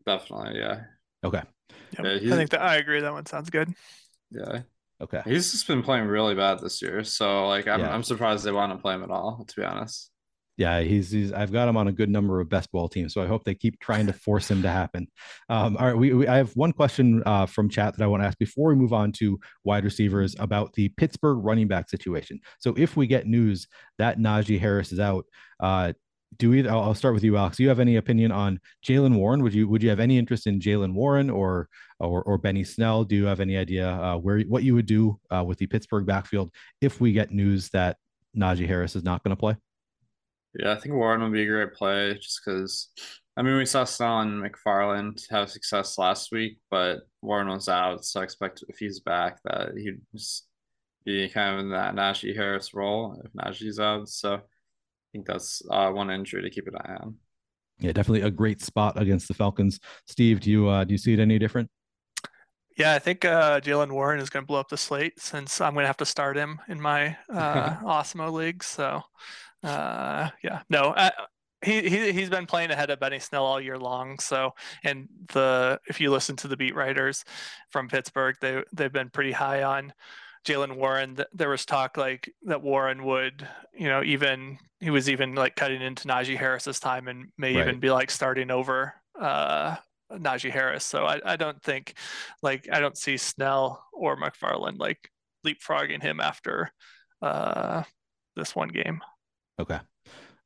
C: Definitely, yeah.
A: Okay.
B: Yep. Yeah, I think that I agree. That one sounds good.
C: Yeah.
A: Okay.
C: He's just been playing really bad this year. So like I'm yeah. I'm surprised they want to play him at all, to be honest
A: yeah, he's, he's I've got him on a good number of best ball teams, so I hope they keep trying to force him to happen. Um, all right, we, we, I have one question uh, from chat that I want to ask before we move on to wide receivers about the Pittsburgh running back situation. So if we get news that Najee Harris is out, uh, do we? I'll, I'll start with you, Alex. Do you have any opinion on Jaylen Warren? Would you would you have any interest in Jaylen Warren or or or Benny Snell? Do you have any idea uh, where what you would do uh, with the Pittsburgh backfield if we get news that Najee Harris is not going to play?
C: Yeah, I think Warren would be a great play just because, I mean, we saw Snell and McFarland have success last week, but Warren was out. So I expect if he's back that he'd just be kind of in that Najee Harris role if Najee's out. So I think that's uh, one injury to keep an eye on.
A: Yeah, definitely a great spot against the Falcons. Steve, do you uh, do you see it any different?
B: Yeah, I think uh, Jaylen Warren is going to blow up the slate since I'm going to have to start him in my uh, Awesemo league. So, uh, yeah, no, uh, he, he he's been playing ahead of Benny Snell all year long. So, and the if you listen to the beat writers from Pittsburgh, they they've been pretty high on Jaylen Warren. There was talk like that Warren would, you know, even he was even like cutting into Najee Harris's time and may right. even be like starting over uh, Najee Harris. So I, I don't think like I don't see Snell or McFarland like leapfrogging him after uh, this one game.
A: Okay.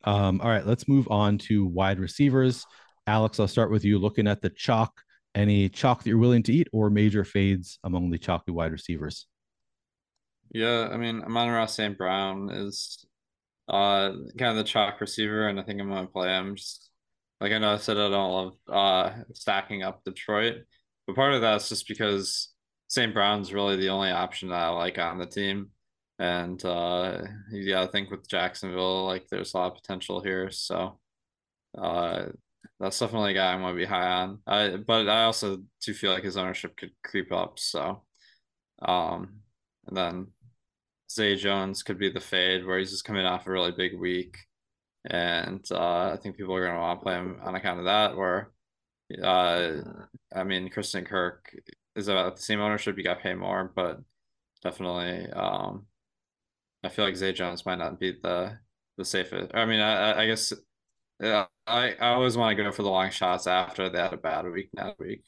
A: Um, all right, let's move on to wide receivers. Alex, I'll start with you. Looking at the chalk, any chalk that you're willing to eat, or major fades among the chalky wide receivers?
C: Yeah, I mean, Amon-Ra St. Brown is uh kind of the chalk receiver, and I think I'm gonna play him just like I know I said I don't love uh, stacking up Detroit, but part of that's just because St. Brown's really the only option that I like on the team. And uh, got to think with Jacksonville, like there's a lot of potential here. So uh, that's definitely a guy I want to be high on. I, but I also do feel like his ownership could creep up. So, um, and then Zay Jones could be the fade where he's just coming off a really big week and uh, I think people are to want to play him on account of that. Or, uh, I mean, Christian Kirk is about the same ownership. You got to pay more, but definitely, um, I feel like Zay Jones might not be the the safest. I mean, I I guess yeah, I I always want to go for the long shots after they had a bad week, not week.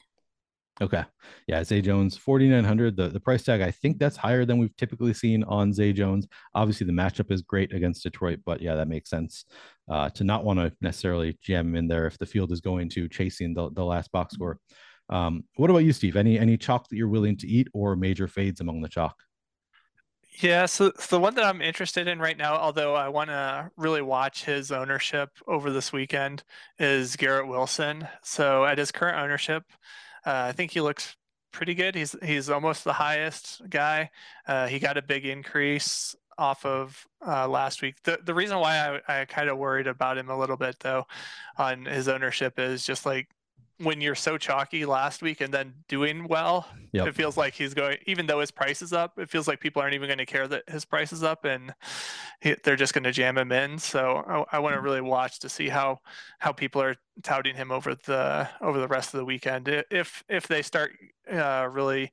A: Okay. Yeah, Zay Jones, 4,900. The, the price tag, I think that's higher than we've typically seen on Zay Jones. Obviously, the matchup is great against Detroit, but yeah, that makes sense uh, to not want to necessarily jam in there if the field is going to chasing the, the last box score. Um, what about you, Steve? Any any chalk that you're willing to eat or major fades among the chalk?
B: Yeah, so, so the one that I'm interested in right now, although I want to really watch his ownership over this weekend, is Garrett Wilson. So at his current ownership, uh, I think he looks pretty good. He's he's almost the highest guy. Uh, he got a big increase off of uh, last week. The the reason why I, I kind of worried about him a little bit though on his ownership is just like when you're so chalky last week and then doing well, yep. it feels like he's going. Even though his price is up, it feels like people aren't even going to care that his price is up, and he, they're just going to jam him in. So I, I want to really watch to see how how people are touting him over the over the rest of the weekend. If if they start uh, really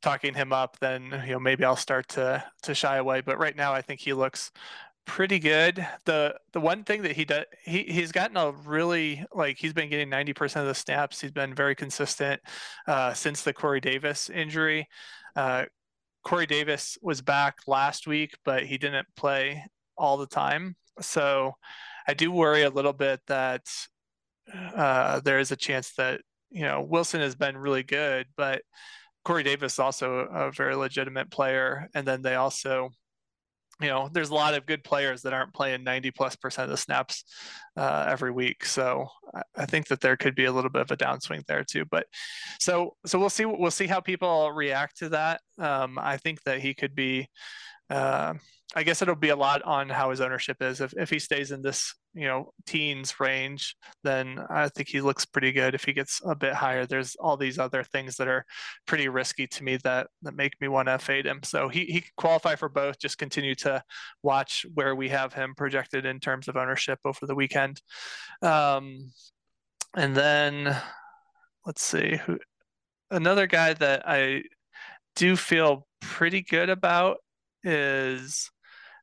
B: talking him up, then you know maybe I'll start to to shy away. But right now, I think he looks pretty good. The the one thing that he does he he's gotten a really like he's been getting 90% of the snaps. He's been very consistent uh, since the Corey Davis injury. Uh, Corey Davis was back last week, but he didn't play all the time. So I do worry a little bit that uh, there is a chance that you know Wilson has been really good, but Corey Davis also a very legitimate player, and then they also you know, there's a lot of good players that aren't playing 90 plus percent of the snaps uh, every week. So I think that there could be a little bit of a downswing there too. But so so we'll see we'll see how people react to that. Um, I think that he could be uh, I guess it'll be a lot on how his ownership is. If if he stays in this, you know, teens range, then I think he looks pretty good. If he gets a bit higher, there's all these other things that are pretty risky to me that that make me want to fade him. So he he qualify for both. Just continue to watch where we have him projected in terms of ownership over the weekend. Um, and then let's see who another guy that I do feel pretty good about is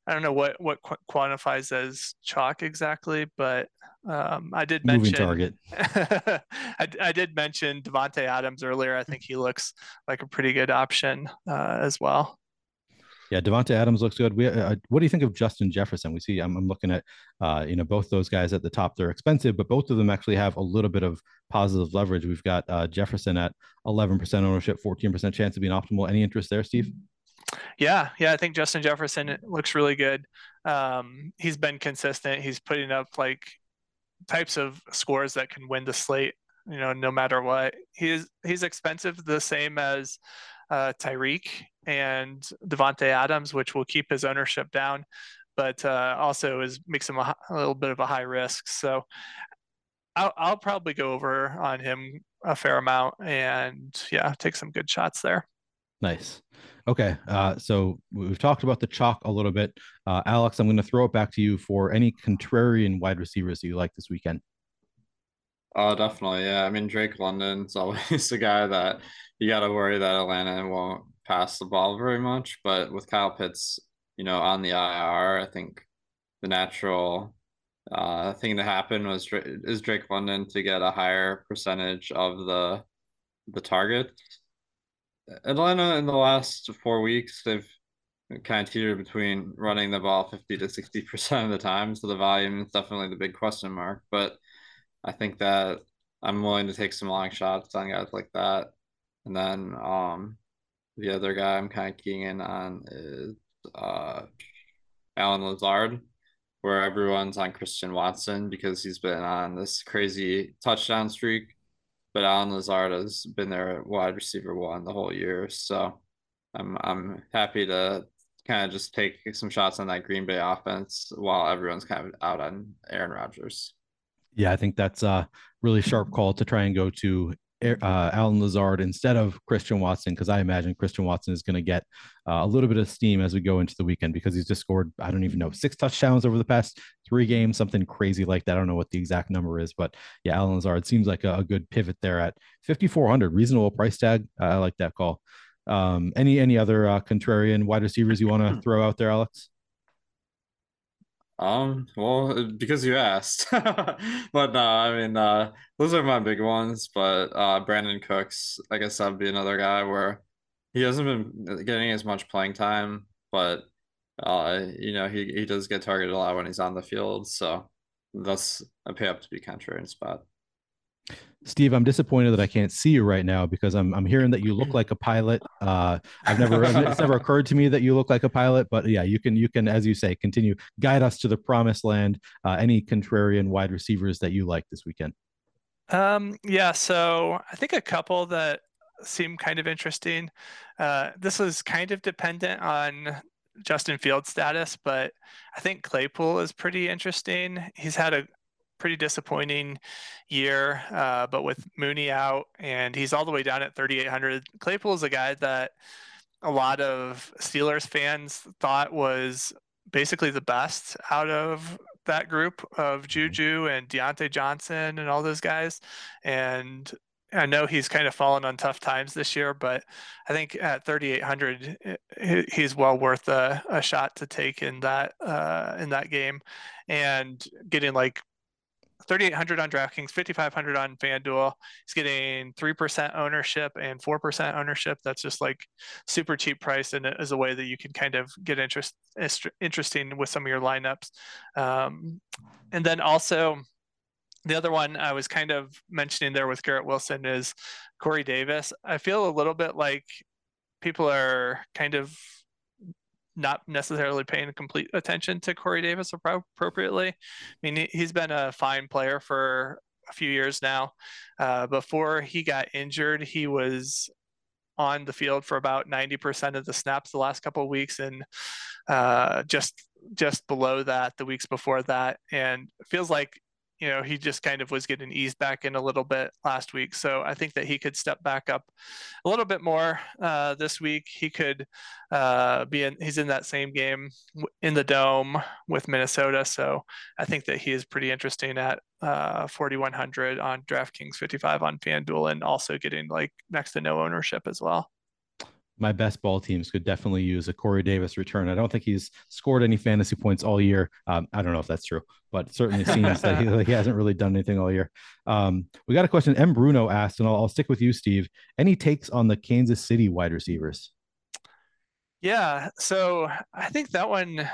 B: I don't know what what qu- quantifies as chalk exactly, but um, I did mention
A: Moving
B: target. I, I, did mention Davante Adams earlier. I think he looks like a pretty good option uh, as well.
A: Yeah, Davante Adams looks good. We, uh, what do you think of Justin Jefferson? We see I'm, I'm looking at uh, you know both those guys at the top. They're expensive, but both of them actually have a little bit of positive leverage. We've got uh, Jefferson at 11% ownership, 14% chance of being optimal. Any interest there, Steve?
B: Yeah, yeah, I think Justin Jefferson looks really good. Um, he's been consistent. He's putting up like types of scores that can win the slate. You know, no matter what. He's he's expensive, the same as uh, Tyreek and Davante Adams, which will keep his ownership down, but uh, also is makes him a, a, little bit of a high risk. So I'll, I'll probably go over on him a fair amount and yeah, take some good shots there.
A: Nice. Okay. Uh, so we've talked about the chalk a little bit. Uh, Alex, I'm going to throw it back to you for any contrarian wide receivers you like this weekend.
C: Oh, definitely. Yeah. I mean, Drake London's always the guy that you got to worry that Atlanta won't pass the ball very much. But with Kyle Pitts, you know, on the IR, I think the natural uh, thing to happen was is Drake London to get a higher percentage of the the target. Atlanta in the last four weeks, they've kind of teetered between running the ball 50 to 60 percent of the time. So the volume is definitely the big question mark. But I think that I'm willing to take some long shots on guys like that. And then um the other guy I'm kind of keying in on is uh Allen Lazard where everyone's on Christian Watson because he's been on this crazy touchdown streak. But Allen Lazard has been their wide receiver one the whole year. So I'm I'm happy to kind of just take some shots on that Green Bay offense while everyone's kind of out on Aaron Rodgers.
A: Yeah, I think that's a really sharp call to try and go to uh, Allen Lazard instead of Christian Watson because I imagine Christian Watson is going to get uh, a little bit of steam as we go into the weekend because he's just scored I don't even know six touchdowns over the past three games something crazy like that. I don't know what the exact number is but yeah Allen Lazard seems like a, a good pivot there at 5400 reasonable price tag. Uh, I like that call. Um, any any other uh, contrarian wide receivers you want to throw out there Alex
C: um, well, because you asked, but no, I mean, uh, those are my big ones. But uh, Brandin Cooks, I guess that'd be another guy where he hasn't been getting as much playing time, but uh, you know, he he does get targeted a lot when he's on the field, so that's a pay up to be contrarian spot.
A: Steve, I'm disappointed that I can't see you right now because I'm I'm hearing that you look like a pilot. Uh, I've never it's never occurred to me that you look like a pilot, but yeah, you can you can as you say continue guide us to the promised land. Uh, any contrarian wide receivers that you like this weekend?
B: Um, yeah, so I think a couple that seem kind of interesting. Uh, this is kind of dependent on Justin Field status, but I think Claypool is pretty interesting. He's had a pretty disappointing year, uh, but with Mooney out and he's all the way down at 3,800. Claypool is a guy that a lot of Steelers fans thought was basically the best out of that group of mm-hmm. Juju and Diontae Johnson and all those guys. And I know he's kind of fallen on tough times this year, but I think at 3,800, he's well worth a, a shot to take in that uh, in that game, and getting like 3,800 on DraftKings, 5,500 on FanDuel. He's getting 3% ownership and 4% ownership. That's just like super cheap price and as a way that you can kind of get interest interesting with some of your lineups. Um, and then also the other one I was kind of mentioning there with Garrett Wilson is Corey Davis. I feel a little bit like people are kind of not necessarily paying complete attention to Corey Davis appropriately. I mean, he's been a fine player for a few years now. Uh, before he got injured, he was on the field for about 90% of the snaps the last couple of weeks and uh, just just below that the weeks before that and feels like you know, he just kind of was getting eased back in a little bit last week. So I think that he could step back up a little bit more uh, this week. He could uh, be in, he's in that same game in the dome with Minnesota. So I think that he is pretty interesting at uh, 4,100 on DraftKings 55 on FanDuel and also getting like next to no ownership as well
A: my best ball teams could definitely use a Corey Davis return. I don't think he's scored any fantasy points all year. Um, I don't know if that's true, but certainly seems that he, he, hasn't really done anything all year. Um, we got a question. M. Bruno asked, and I'll, I'll, stick with you, Steve. Any takes on the Kansas City wide receivers?
B: Yeah, so I think that one.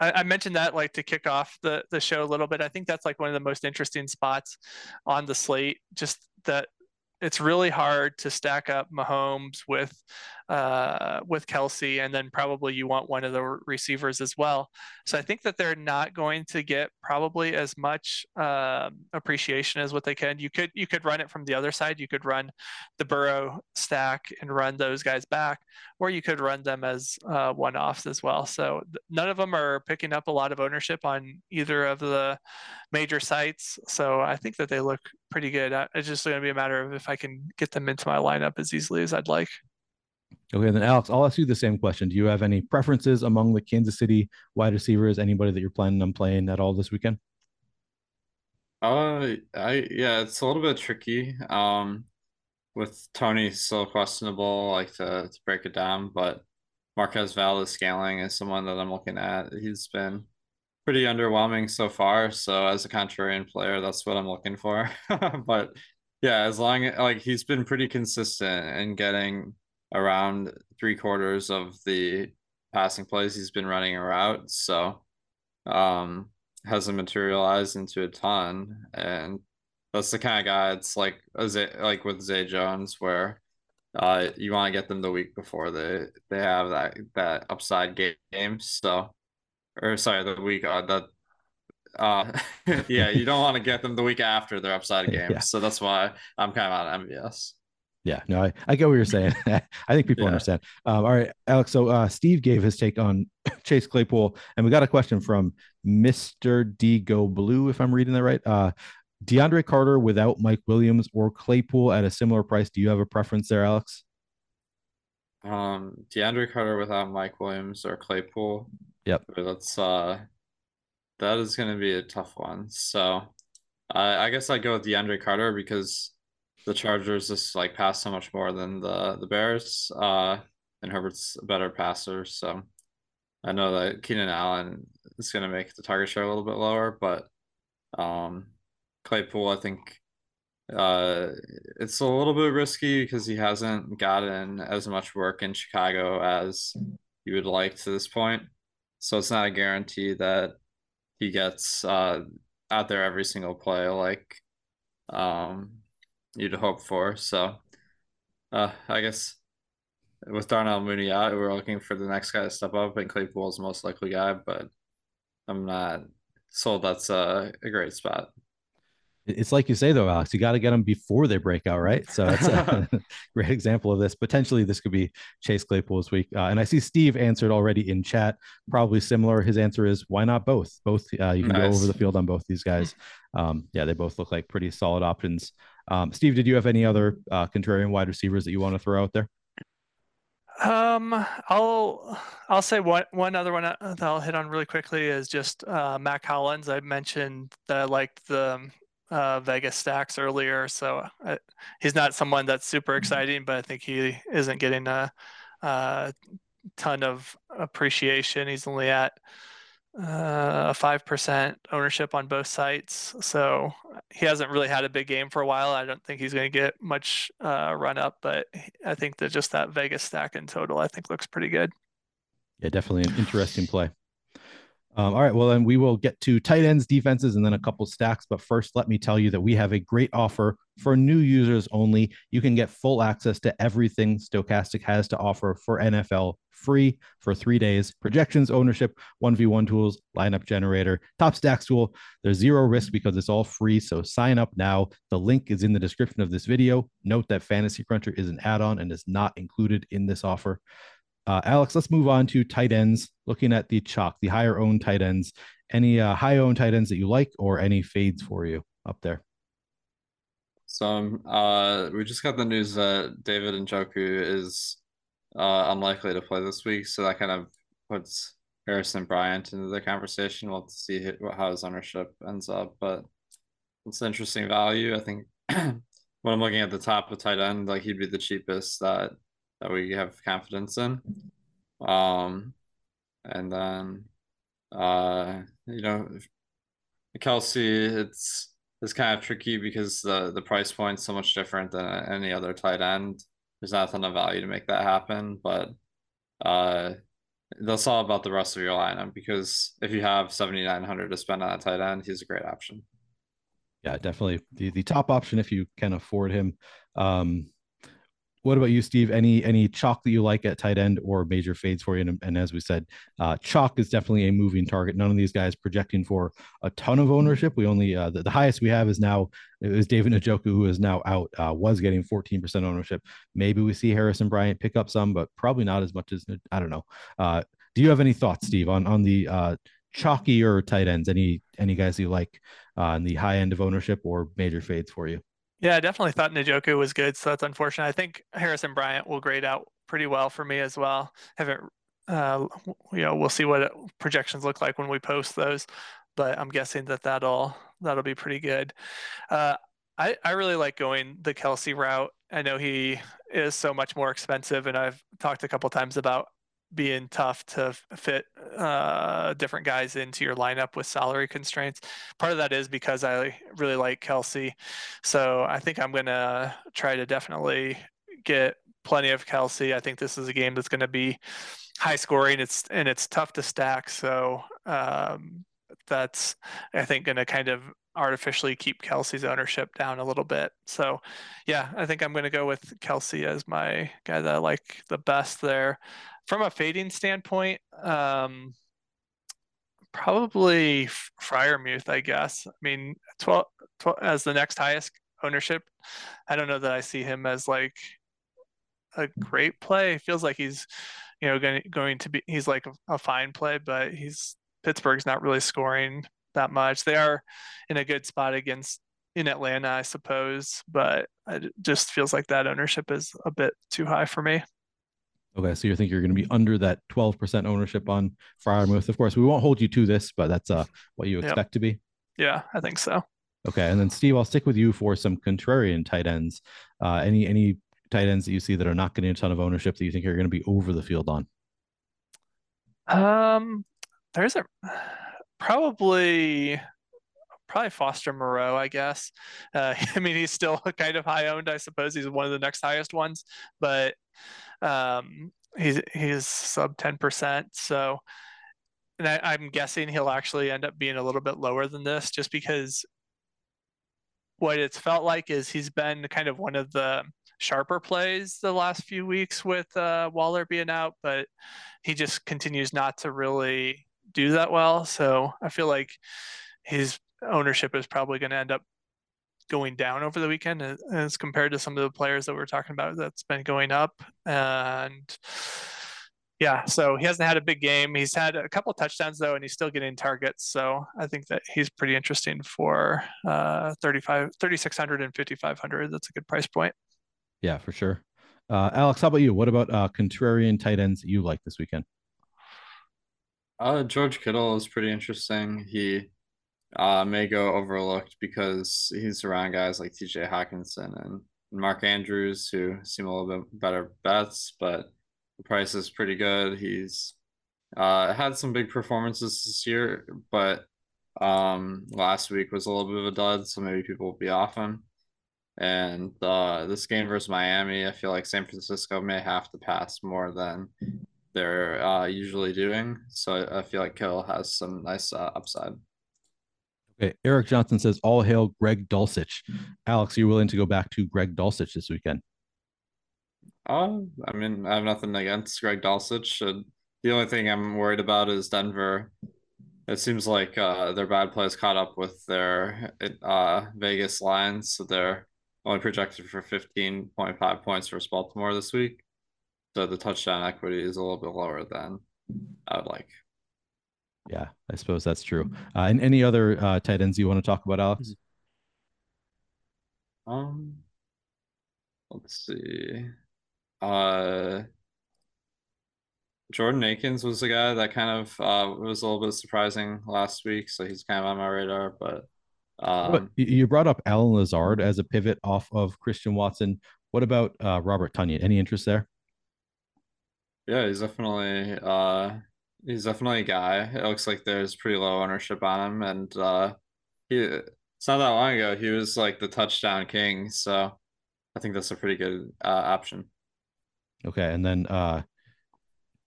B: I, I mentioned that like to kick off the the show a little bit. I think that's like one of the most interesting spots on the slate. Just that it's really hard to stack up Mahomes with uh, with Kelce, and then probably you want one of the receivers as well. So I think that they're not going to get probably as much uh, appreciation as what they can. You could you could run it from the other side. You could run the Burrow stack and run those guys back, or you could run them as uh, one offs as well. So none of them are picking up a lot of ownership on either of the major sites. So I think that they look pretty good. It's just going to be a matter of if I can get them into my lineup as easily as I'd like.
A: Okay, then Alex, I'll ask you the same question. Do you have any preferences among the Kansas City wide receivers? Anybody that you're planning on playing at all this weekend?
C: Uh, I yeah, it's a little bit tricky. Um, with Toney still questionable, like to to break it down, but Marquez Valdes-Scantling is someone that I'm looking at. He's been pretty underwhelming so far. So as a contrarian player, that's what I'm looking for. but yeah, as long like he's been pretty consistent in getting around three quarters of the passing plays he's been running a route. So um hasn't materialized into a ton. And that's the kind of guy it's like like with Zay Jones where uh you want to get them the week before they they have that that upside game. So or sorry, the week uh, that uh yeah, you don't want to get them the week after their upside game. Yeah. So that's why I'm kind of on MVS.
A: Yeah, no, I, I get what you're saying. I think people yeah. understand. Um, all right, Alex. So uh, Steve gave his take on Chase Claypool, and we got a question from Mr. D Go Blue, if I'm reading that right. Uh, DeAndre Carter without Mike Williams or Claypool at a similar price. Do you have a preference there, Alex?
C: Um, DeAndre Carter without Mike Williams or Claypool.
A: Yep.
C: That's uh, that is going to be a tough one. So, I I guess I go with DeAndre Carter because the Chargers just like pass so much more than the the Bears. Uh, and Herbert's a better passer, so I know that Keenan Allen is going to make the target share a little bit lower, but um, Claypool, I think uh, it's a little bit risky because he hasn't gotten as much work in Chicago as you would like to this point. So it's not a guarantee that he gets uh, out there every single play like um, you'd hope for. So uh, I guess with Darnell Mooney out, we're looking for the next guy to step up, and Claypool's the most likely guy, but I'm not sold that's a, a great spot.
A: It's like you say though, Alex. You got to get them before they break out, right? So that's a great example of this. Potentially, this could be Chase Claypool this week. Uh, and I see Steve answered already in chat. Probably similar. His answer is why not both? Both uh, you can nice. go over the field on both these guys. Um, yeah, they both look like pretty solid options. Um, Steve, did you have any other uh, contrarian wide receivers that you want to throw out there?
B: Um, I'll I'll say one one other one that I'll hit on really quickly is just uh, Mack Hollins. I mentioned that I liked the uh, Vegas stacks earlier, so I, uh, he's not someone that's super mm-hmm. exciting, but I think he isn't getting a, a ton of appreciation. He's only at uh, a five percent ownership on both sites, so he hasn't really had a big game for a while. I don't think he's going to get much uh, run up, but I think that just that Vegas stack in total, I think looks pretty good.
A: Yeah, definitely an interesting play. Um, all right, well, then we will get to tight ends, defenses, and then a couple stacks. But first, let me tell you that we have a great offer for new users only. You can get full access to everything Stokastic has to offer for NFL free for three days. Projections, ownership, 1v1 tools, lineup generator, top stacks tool. There's zero risk because it's all free. So sign up now. The link is in the description of this video. Note that Fantasy Cruncher is an add on and is not included in this offer. Uh, Alex, let's move on to tight ends. Looking at the chalk, the higher owned tight ends. Any uh, high owned tight ends that you like, or any fades for you up there?
C: So um, uh, we just got the news that David Njoku is uh, unlikely to play this week, so that kind of puts Harrison Bryant into the conversation. We'll see how his ownership ends up, but it's interesting value. I think when I'm looking at the top of tight end, like he'd be the cheapest that that we have confidence in. Um, and then, uh, you know, Kelce, it's it's kind of tricky because the the price point's so much different than any other tight end. There's not a of value to make that happen, but uh, that's all about the rest of your lineup because if you have 7,900 to spend on a tight end, he's a great option.
A: Yeah, definitely the, the top option if you can afford him. Um, what about you, Steve? Any any chalk that you like at tight end or major fades for you? And, and as we said, uh, chalk is definitely a moving target. None of these guys projecting for a ton of ownership. We only uh, the, the highest we have is now is David Njoku who is now out. Uh, was getting 14% ownership. Maybe we see Harrison Bryant pick up some, but probably not as much as I don't know. Uh, do you have any thoughts, Steve, on on the uh, chalkier tight ends? Any any guys you like uh, the high end of ownership or major fades for you?
B: Yeah, I definitely thought Njoku was good, so that's unfortunate. I think Harrison Bryant will grade out pretty well for me as well. Haven't uh, you know, we'll see what projections look like when we post those, but I'm guessing that that'll that'll be pretty good. Uh, I I really like going the Kelce route. I know he is so much more expensive, and I've talked a couple times about being tough to fit uh, different guys into your lineup with salary constraints. Part of that is because I really like Kelce. so I think I'm gonna try to definitely get plenty of Kelce. I think this is a game that's going to be high scoring. It's and it's tough to stack, so um, that's I think going to kind of artificially keep Kelce's ownership down a little bit. So, yeah, I think I'm going to go with Kelce as my guy that I like the best there. From a fading standpoint, um, probably Freiermuth, I guess. I mean, 12, 12 as the next highest ownership. I don't know that I see him as like a great play. It feels like he's, you know, going going to be. He's like a, a fine play, but he's Pittsburgh's not really scoring that much. They are in a good spot against in Atlanta, I suppose, but it just feels like that ownership is a bit too high for me.
A: Okay, so you think you're going to be under that 12% ownership on Freiermuth. Of course, we won't hold you to this, but that's uh what you expect yep. to be.
B: Yeah, I think so.
A: Okay, and then Steve, I'll stick with you for some contrarian tight ends. Uh, any any tight ends that you see that are not getting a ton of ownership that you think are going to be over the field on?
B: Um, there's a probably probably Foster Moreau, I guess. Uh, I mean, he's still kind of high owned, I suppose. He's one of the next highest ones, but um, he's he's sub ten percent. So, and I, I'm guessing he'll actually end up being a little bit lower than this, just because what it's felt like is he's been kind of one of the sharper plays the last few weeks with uh, Waller being out, but he just continues not to really do that well. So I feel like his ownership is probably going to end up going down over the weekend as compared to some of the players that we're talking about that's been going up. And yeah, so he hasn't had a big game. He's had a couple touchdowns though, and he's still getting targets. So I think that he's pretty interesting for uh, 35, 3,600 and 5,500. That's a good price point.
A: Yeah, for sure. Uh, Alex, how about you? What about uh, contrarian tight ends you like this weekend?
C: Uh, George Kittle is pretty interesting. He uh, may go overlooked because he's around guys like TJ Hockenson and Mark Andrews, who seem a little bit better bets, but the price is pretty good. He's uh, had some big performances this year, but um, last week was a little bit of a dud, so maybe people will be off him. And uh, this game versus Miami, I feel like San Francisco may have to pass more than they're uh, usually doing. So I feel like Kittle has some nice uh, upside.
A: Okay, Eric Johnson says, "All hail Greg Dulcich." Alex, are you willing to go back to Greg Dulcich this weekend?
C: Uh, I mean, I have nothing against Greg Dulcich. Uh, the only thing I'm worried about is Denver. It seems like uh, their bad plays caught up with their uh, Vegas lines, so they're only projected for 15.5 points versus Baltimore this week. So the touchdown equity is a little bit lower than I would like.
A: Yeah, I suppose that's true. Uh, and any other uh, tight ends you want to talk about, Alex?
C: Um, let's see. Uh, Jordan Akins was a guy that kind of uh, was a little bit surprising last week, so he's kind of on my radar. But um,
A: you brought up Allen Lazard as a pivot off of Christian Watson. What about uh, Robert Tonyan? Any interest there?
C: Yeah, he's definitely uh, he's definitely a guy. It looks like there's pretty low ownership on him, and uh, he it's not that long ago he was like the touchdown king. So I think that's a pretty good uh, option.
A: Okay, and then uh,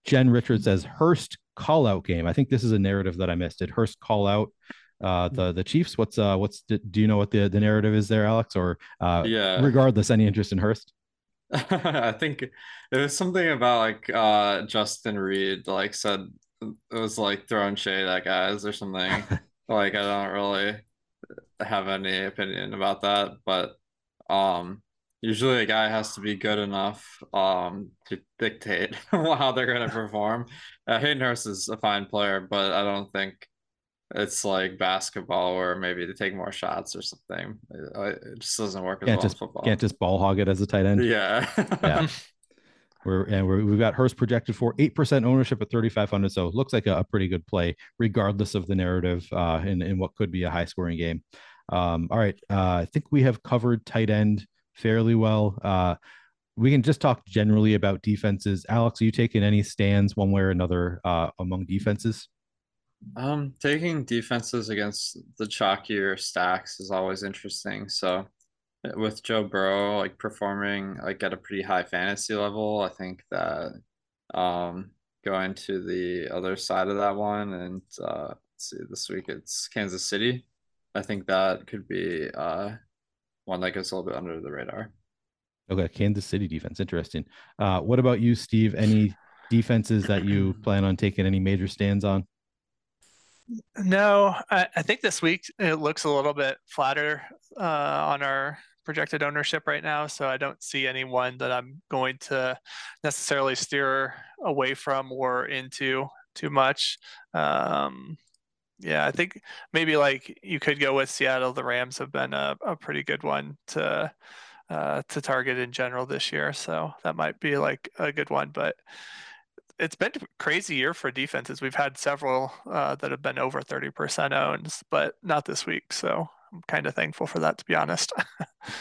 A: Jen Richards says Hurst call out game. I think this is a narrative that I missed. Did Hurst call out uh, the the Chiefs? What's uh what's do you know what the the narrative is there, Alex? Or uh, yeah, regardless, any interest in Hurst?
C: I think it was something about like uh Justin Reid like said it was like throwing shade at guys or something. like I don't really have any opinion about that, but um usually a guy has to be good enough um to dictate how they're going to perform. Uh, Hayden Hurst is a fine player, but I don't think it's like basketball where maybe to take more shots or something. It, just doesn't work
A: can't just,
C: football.
A: Can't just ball hog it as a tight end.
C: Yeah.
A: yeah. We're and we have got Hurst projected for eight percent ownership at thirty five hundred, so it looks like a, a, pretty good play, regardless of the narrative uh, in in what could be a high scoring game. Um, all right, uh, I think we have covered tight end fairly well. Uh, we can just talk generally about defenses. Alex, are you taking any stands one way or another uh, among defenses?
C: Um, taking defenses against the chalkier stacks is always interesting. So with Joe Burrow like performing like at a pretty high fantasy level, I think that um going to the other side of that one and uh let's see this week it's Kansas City. I think that could be uh one that goes a little bit under the radar.
A: Okay, Kansas City defense. Interesting. Uh what about you, Steve? Any defenses that you plan on taking any major stands on?
B: No, I, I, think this week it looks a little bit flatter uh, on our projected ownership right now. So I don't see anyone that I'm going to necessarily steer away from or into too much. Um, yeah, I think maybe like you could go with Seattle. The Rams have been a, a pretty good one to uh, to target in general this year, so that might be like a good one. But it's been a crazy year for defenses. We've had several uh, that have been over 30% owned, but not this week. So I'm kind of thankful for that, to be honest.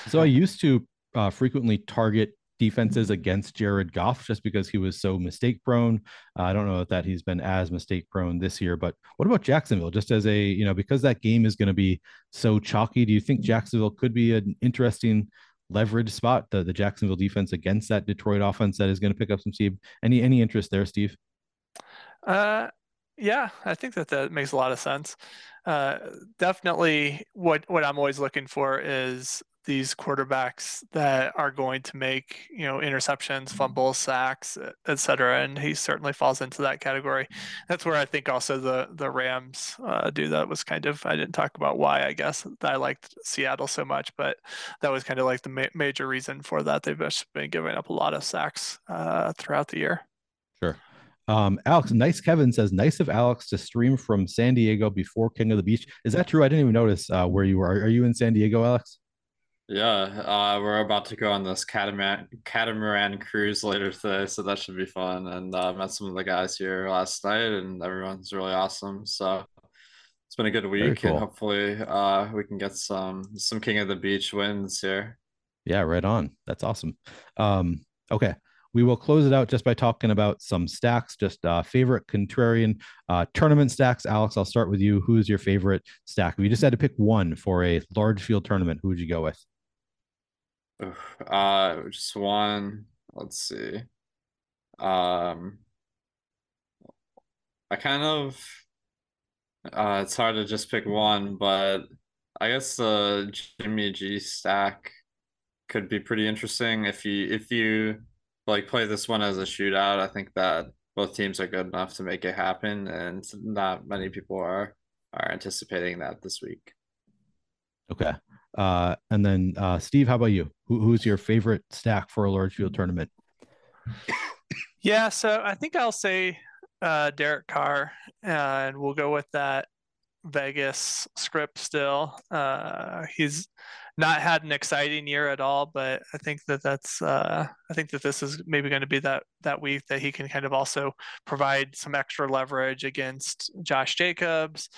A: so I used to uh, frequently target defenses against Jared Goff just because he was so mistake prone. Uh, I don't know that he's been as mistake prone this year, but what about Jacksonville? Just as a, you know, because that game is going to be so chalky, do you think Jacksonville could be an interesting leverage spot, the, the Jacksonville defense against that Detroit offense that is going to pick up some speed? Any, any interest there, Steve?
B: Uh, yeah, I think that that makes a lot of sense. Uh, definitely, what what I'm always looking for is these quarterbacks that are going to make you know interceptions, fumbles, sacks, etc. And he certainly falls into that category. That's where I think also the the Rams uh, do that was kind of I didn't talk about why I guess I liked Seattle so much, but that was kind of like the ma- major reason for that. They've just been giving up a lot of sacks uh, throughout the year.
A: Sure. Um, Alex, nice Kevin says, nice of Alex to stream from San Diego before King of the Beach. Is that true? I didn't even notice uh, where you were. Are, are you in San Diego, Alex?
C: Yeah, uh, we're about to go on this catamaran catamaran cruise later today, so that should be fun. And uh, met some of the guys here last night, and everyone's really awesome. So it's been a good week, cool. and hopefully uh, we can get some some King of the Beach wins here.
A: Yeah, right on. That's awesome. Um, okay, we will close it out just by talking about some stacks, just uh, favorite contrarian uh, tournament stacks. Alex, I'll start with you. Who's your favorite stack? If you just had to pick one for a large field tournament, who would you go with?
C: Uh, just one. Let's see. Um, I kind of. Uh, it's hard to just pick one, but I guess the Jimmy G stack could be pretty interesting if you if you like play this one as a shootout. I think that both teams are good enough to make it happen, and not many people are are anticipating that this week.
A: Okay. Uh, and then uh, Steve, how about you? Who, who's your favorite stack for a large field tournament?
B: Yeah, so I think I'll say uh, Derek Carr, and we'll go with that Vegas script still. Uh, he's not had an exciting year at all, but I think that that's uh, I think that this is maybe going to be that that week that he can kind of also provide some extra leverage against Josh Jacobs,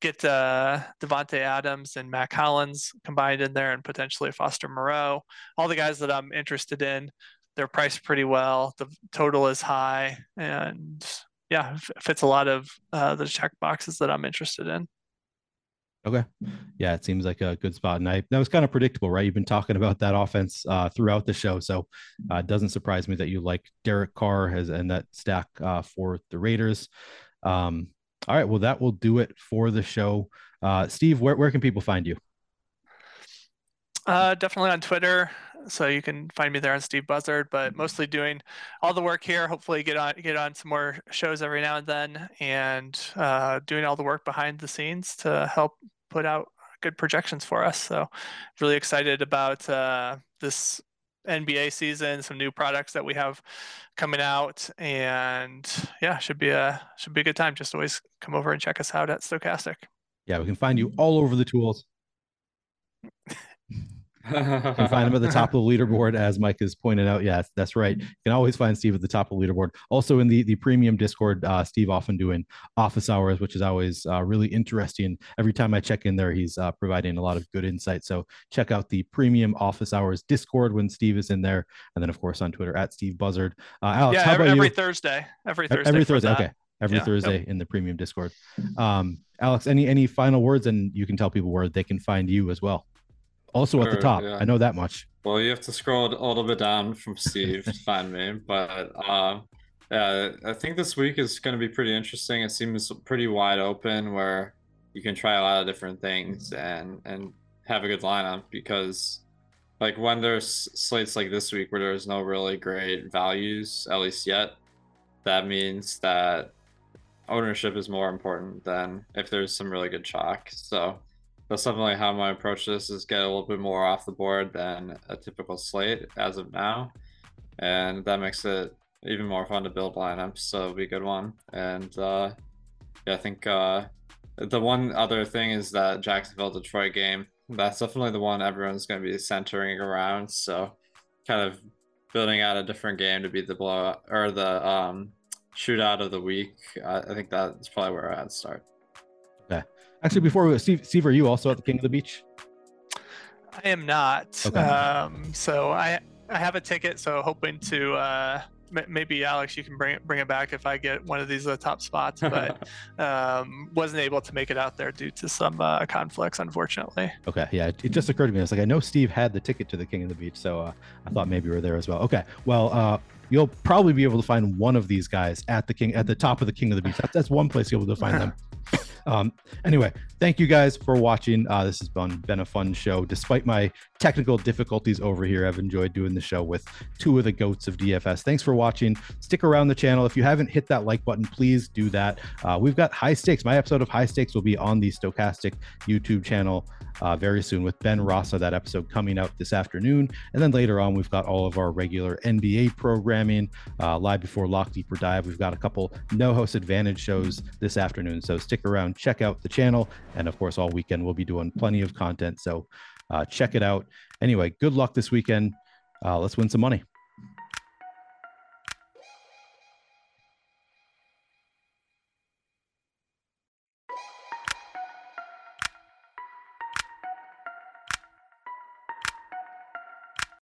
B: get uh, Davante Adams and Mack Hollins combined in there, and potentially Foster Moreau. All the guys that I'm interested in, they're priced pretty well. The total is high, and yeah, fits a lot of uh, the check boxes that I'm interested in.
A: Okay. Yeah, it seems like a good spot. And I that was kind of predictable, right? You've been talking about that offense uh, throughout the show. So uh, it doesn't surprise me that you like Derek Carr as and that stack uh, for the Raiders. Um, all right. Well, that will do it for the show. Uh, Steve, where, where can people find you?
B: Uh, definitely on Twitter. So you can find me there on Steve Buzzard, but mostly doing all the work here. Hopefully get on get on some more shows every now and then, and uh, doing all the work behind the scenes to help put out good projections for us. So really excited about uh, this NBA season, some new products that we have coming out, and yeah, should be a should be a good time. Just always come over and check us out at Stokastic.
A: Yeah, we can find you all over the tools. you can find him at the top of the leaderboard, as Mike has pointed out. Yes, that's right. You can always find Steve at the top of the leaderboard. Also in the the premium Discord, uh, Steve often doing office hours, which is always uh, really interesting. Every time I check in there, he's uh, providing a lot of good insight. So check out the premium office hours Discord when Steve is in there, and then of course on Twitter at Steve Buzzard. Uh, Alex,
B: yeah,
A: how
B: every,
A: about
B: every? Thursday. Every Thursday.
A: Every Thursday.
B: that.
A: Okay. Every
B: Yeah.
A: Thursday in the premium Discord. Um, Alex, any any final words, and you can tell people where they can find you as well. Also at the top,
C: yeah.
A: I know that much.
C: Well, you have to scroll a little bit down from Steve to find me, but uh, yeah, I think this week is going to be pretty interesting. It seems pretty wide open, where you can try a lot of different things and and have a good lineup because, like, when there's slates like this week where there's no really great values, at least yet, that means that ownership is more important than if there's some really good chalk. So that's definitely how my approach to this is get a little bit more off the board than a typical slate as of now. And that makes it even more fun to build lineups, so it'll be a good one. And uh, yeah, I think uh, the one other thing is that Jacksonville Detroit game. That's definitely the one everyone's going to be centering around. So kind of building out a different game to be the blowout or the um, shootout of the week. I, I think that's probably where I'd start.
A: Actually, before we Steve, Steve, are you also at the King of the Beach?
B: I am not.
A: Okay.
B: Um, so I I have a ticket, so hoping to uh, m- maybe Alex, you can bring it bring it back if I get one of these uh, top spots, but um, wasn't able to make it out there due to some uh, conflicts, unfortunately.
A: Okay, yeah, it, it just occurred to me. I was like, I know Steve had the ticket to the King of the Beach, so uh, I thought maybe we were there as well. Okay, well, uh, you'll probably be able to find one of these guys at the King at the top of the King of the Beach. That's, that's one place you'll be able to find them. Um, anyway, thank you guys for watching. Uh, this has been been a fun show. Despite my technical difficulties over here, I've enjoyed doing the show with two of the goats of DFS. Thanks for watching. Stick around the channel. If you haven't hit that like button, please do that. Uh, we've got high stakes. My episode of high stakes will be on the Stokastic YouTube channel uh, very soon with Ben Rossa. That episode coming out this afternoon, and then later on we've got all of our regular NBA programming uh, live before Lock Deeper Dive. We've got a couple no host advantage shows this afternoon, so stick around, check out the channel, and of course all weekend we'll be doing plenty of content. So uh, check it out. Anyway, good luck this weekend. Uh, let's win some money.